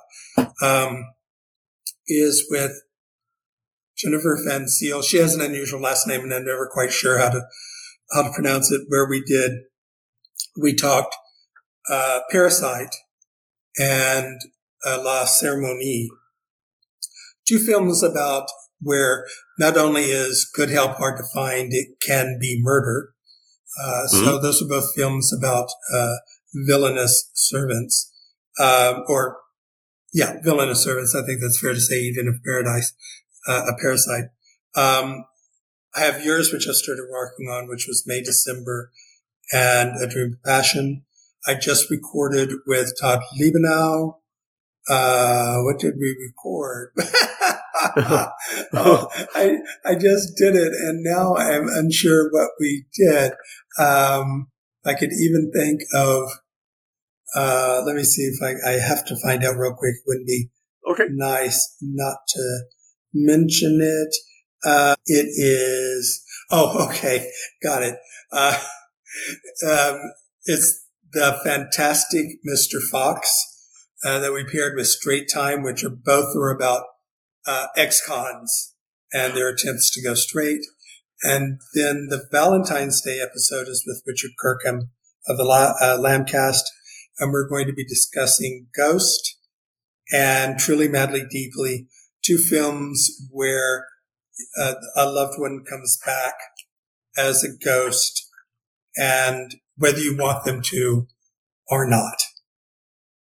um, is with Jennifer Van Seal. She has an unusual last name, and I'm never quite sure how to how to pronounce it. Where we did we talked uh, Parasite and uh, La Cérémonie, two films about where not only is good help hard to find, it can be murder. Uh, mm-hmm. So those are both films about uh, villainous servants, um, or yeah, villainous servants. I think that's fair to say, even if Parasite, uh, a Parasite. Um, I have yours, which I started working on, which was May December, and A Dream of Passion. I just recorded with Todd Liebenau. Uh, what did we record? oh, I, I just did it and now I'm unsure what we did. Um, I could even think of, uh, let me see if I, I have to find out real quick. It wouldn't be okay. nice not to mention it. Uh, it is, oh, okay. Got it. Uh, um, it's the fantastic Mr. Fox, uh, that we paired with Straight Time, which are both were about uh, ex-cons and their attempts to go straight. And then the Valentine's Day episode is with Richard Kirkham of the La- uh, Lambcast. And we're going to be discussing Ghost and Truly Madly Deeply, two films where uh, a loved one comes back as a ghost and whether you want them to or not.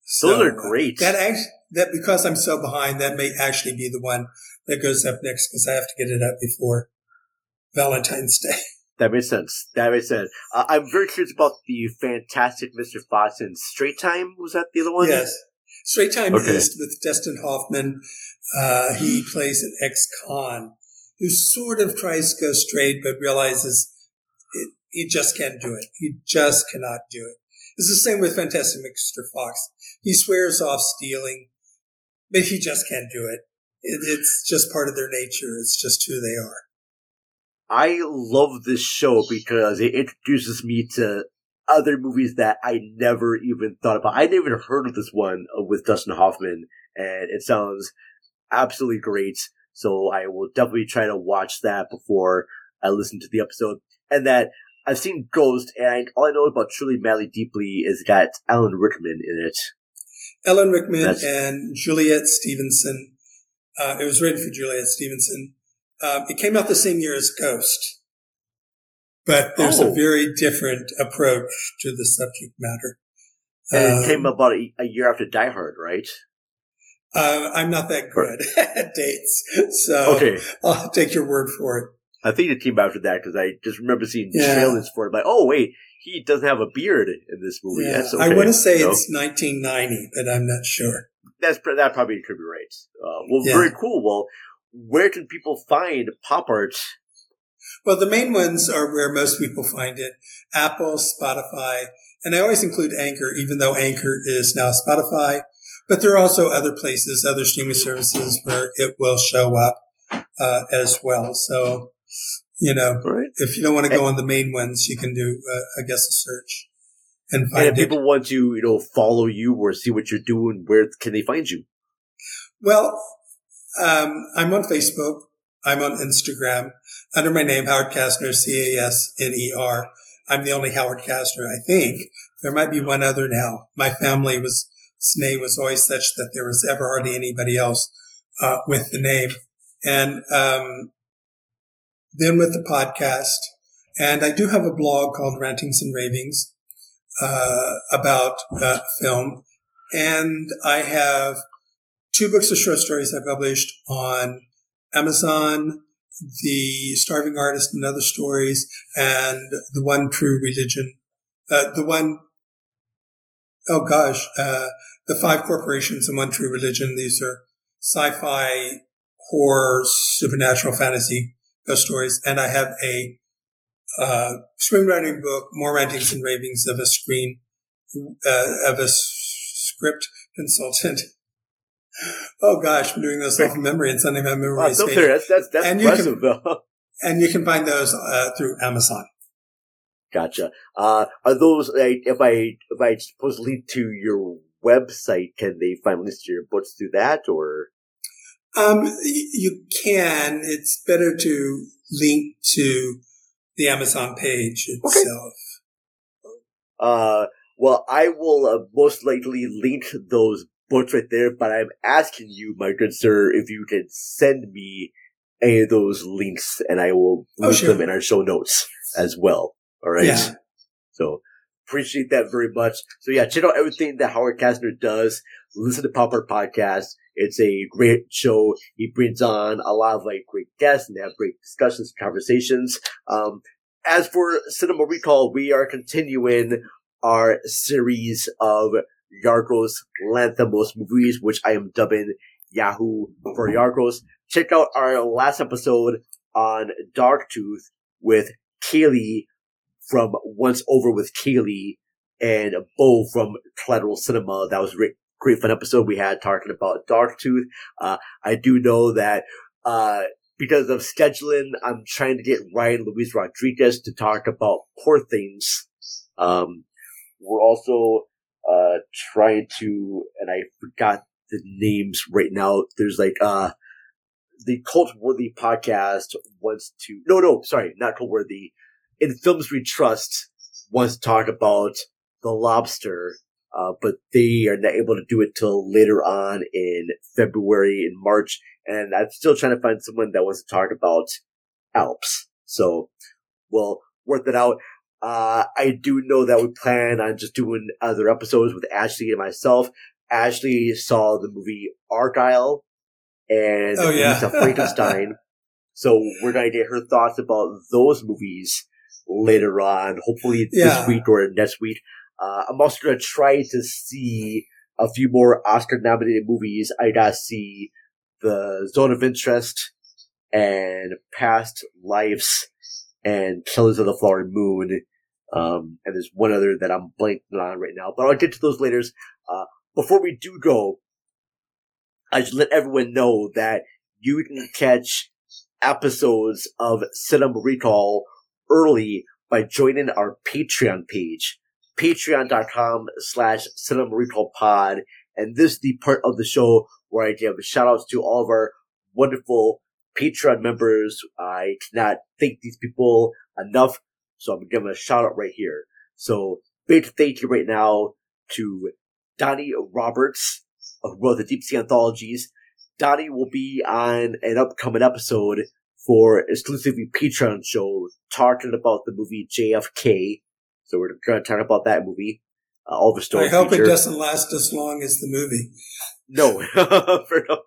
So Those are great. That actually, that because I'm so behind, that may actually be the one that goes up next because I have to get it up before Valentine's Day. That makes sense. That makes sense. Uh, I'm very curious about the fantastic Mr. Fox and Straight Time. Was that the other one? Yes. Straight Time okay. is with Dustin Hoffman. Uh, he plays an ex-con who sort of tries to go straight, but realizes it, he just can't do it. He just cannot do it. It's the same with Fantastic Mr. Fox. He swears off stealing but he just can't do it. it. It's just part of their nature. It's just who they are. I love this show because it introduces me to other movies that I never even thought about. I never even heard of this one with Dustin Hoffman, and it sounds absolutely great. So I will definitely try to watch that before I listen to the episode. And that I've seen Ghost, and all I know about Truly Madly Deeply is got Alan Rickman in it. Alan Rickman That's... and Juliet Stevenson. Uh, it was written for Juliet Stevenson. Um, it came out the same year as Ghost, but there's oh. a very different approach to the subject matter. And um, it came about a, year after Die Hard, right? Uh, I'm not that good at dates, so okay. I'll take your word for it. I think it came after that because I just remember seeing yeah. trailers for it. Like, oh wait, he doesn't have a beard in this movie. Yeah, okay. I want to say it's 1990, but I'm not sure. That's that probably could be right. Uh, well, yeah. very cool. Well, where can people find pop art? Well, the main ones are where most people find it: Apple, Spotify, and I always include Anchor, even though Anchor is now Spotify. But there are also other places, other streaming services where it will show up uh, as well. So you know, right. if you don't want to go on the main ones, you can do, uh, I guess, a search and find and if it. people want to, you know, follow you or see what you're doing, where can they find you? Well, um, I'm on Facebook. I'm on Instagram under my name, Howard Casner, C-A-S-N-E-R. I'm the only Howard Casner, I think. There might be one other now. My family was, name was always such that there was ever hardly anybody else, uh, with the name. And, um, then with the podcast. And I do have a blog called Rantings and Ravings uh, about uh, film. And I have two books of short stories I published on Amazon, The Starving Artist and Other Stories, and The One True Religion. Uh, the one, oh gosh, uh, The Five Corporations and One True Religion. These are sci-fi, horror, supernatural fantasy ghost stories, and I have a uh, screenwriting book, More Rantings and Ravings of a Screen uh, of a script consultant. Oh gosh, I'm doing this off memory and sending my memory. Wow, that's that's that's and impressive, you can, And you can find those uh, through Amazon. Gotcha. Uh, are those like, if I if I a link to your website, can they find links to your books through that, or? Um, you can. It's better to link to the Amazon page itself. Okay. Uh, well, I will uh, most likely link those books right there, but I'm asking you, my good sir, if you can send me any of those links and I will Oh, link sure. them in our show notes as well. All right. Yeah. So appreciate that very much. So yeah, check out everything that Howard Casner does. Listen to Pop Art Podcast. It's a great show. He brings on a lot of like great guests and they have great discussions, and conversations. Um, as for Cinema Recall, we are continuing our series of Yorgos Lanthimos movies, which I am dubbing Yahoo for Yorgos. Check out our last episode on Dogtooth with Kaylee from Once Over with Kaylee and Bo from Collateral Cinema. That was a great, great fun episode we had talking about Dogtooth. Uh, I do know that, uh, because of scheduling, I'm trying to get Ryan Luis Rodriguez to talk about Poor Things. Um, we're also, uh, trying to, and I forgot the names right now. There's like, uh, the Cult Worthy podcast wants to, no, no, sorry, not Cult Worthy. In Films We Trust wants to talk about The Lobster, uh, but they are not able to do it till later on in February and March. And I'm still trying to find someone that wants to talk about Alps. So we'll work that out. Uh, I do know that we plan on just doing other episodes with Ashley and myself. Ashley saw the movie Argyle and Oh, yeah. Lisa Frankenstein. so we're going to get her thoughts about those movies later on, hopefully Yeah. this week or next week. Uh, I'm also going to try to see a few more Oscar nominated movies. I got to see The Zone of Interest and Past Lives and Killers of the Flower Moon. Um, and there's one other that I'm blanking on right now, but I'll get to those later. Uh, before we do go, I should let everyone know that you can catch episodes of Cinema Recall early by joining our Patreon page, patreon.com slash Cinema Recall Pod. And this is the part of the show where I give shout outs to all of our wonderful Patreon members. I cannot thank these people enough, so I'm them a shout out right here. So big thank you right now to Donnie Roberts, who wrote the Deep Sea Anthologies. Donnie will be on an upcoming episode for exclusively Patreon show talking about the movie JFK. So we're going to talk about that movie. Uh, all the stories. I hope feature. it doesn't last as long as the movie. No, for no.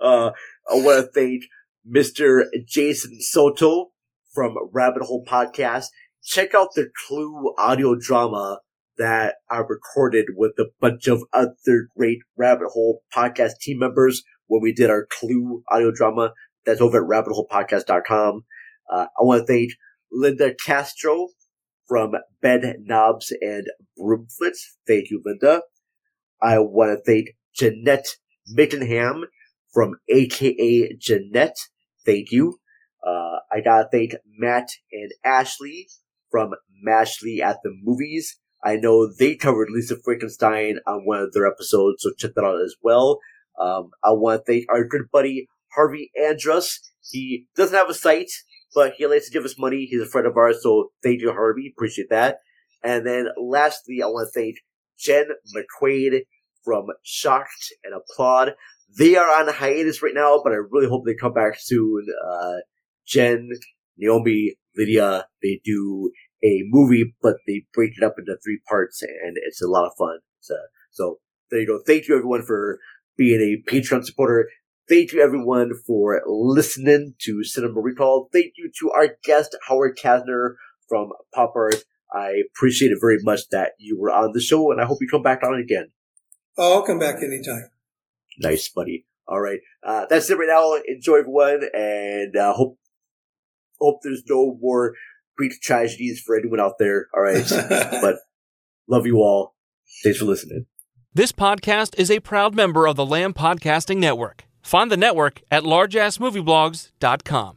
Uh, I want to thank Mr. Jason Soto from Rabbit Hole Podcast. Check out the Clue audio drama that I recorded with a bunch of other great Rabbit Hole Podcast team members when we did our Clue audio drama. That's over at rabbitholepodcast.com. Uh, I want to thank Linda Castro from Bed Knobs and Broomflits. Thank you, Linda. I want to thank Jeanette Mickenham from AKA Jeanette. Thank you. Uh, I gotta thank Matt and Ashley from Mashley at the Movies. I know they covered Lisa Frankenstein on one of their episodes, so check that out as well. Um, I want to thank our good buddy Harvey Andrus. He doesn't have a site, but he likes to give us money. He's a friend of ours, so thank you, Harvey. Appreciate that. And then lastly, I want to thank Jen McQuaid from Shocked and Applaud. They are on hiatus right now, but I really hope they come back soon. Uh, Jen, Naomi, Lydia, they do a movie, but they break it up into three parts, and it's a lot of fun. So, so there you go. Thank you everyone for being a Patreon supporter. Thank you everyone for listening to Cinema Recall. Thank you to our guest, Howard Casner from Pop Art. I appreciate it very much that you were on the show, and I hope you come back on again. Oh, I'll come back anytime. Nice, buddy. All right. Uh, that's it right now. Enjoy everyone and, uh, hope, hope there's no more Greek tragedies for anyone out there. All right. but love you all. Thanks for listening. This podcast is a proud member of the Lamb Podcasting Network. Find the network at largeassmovieblogs.com.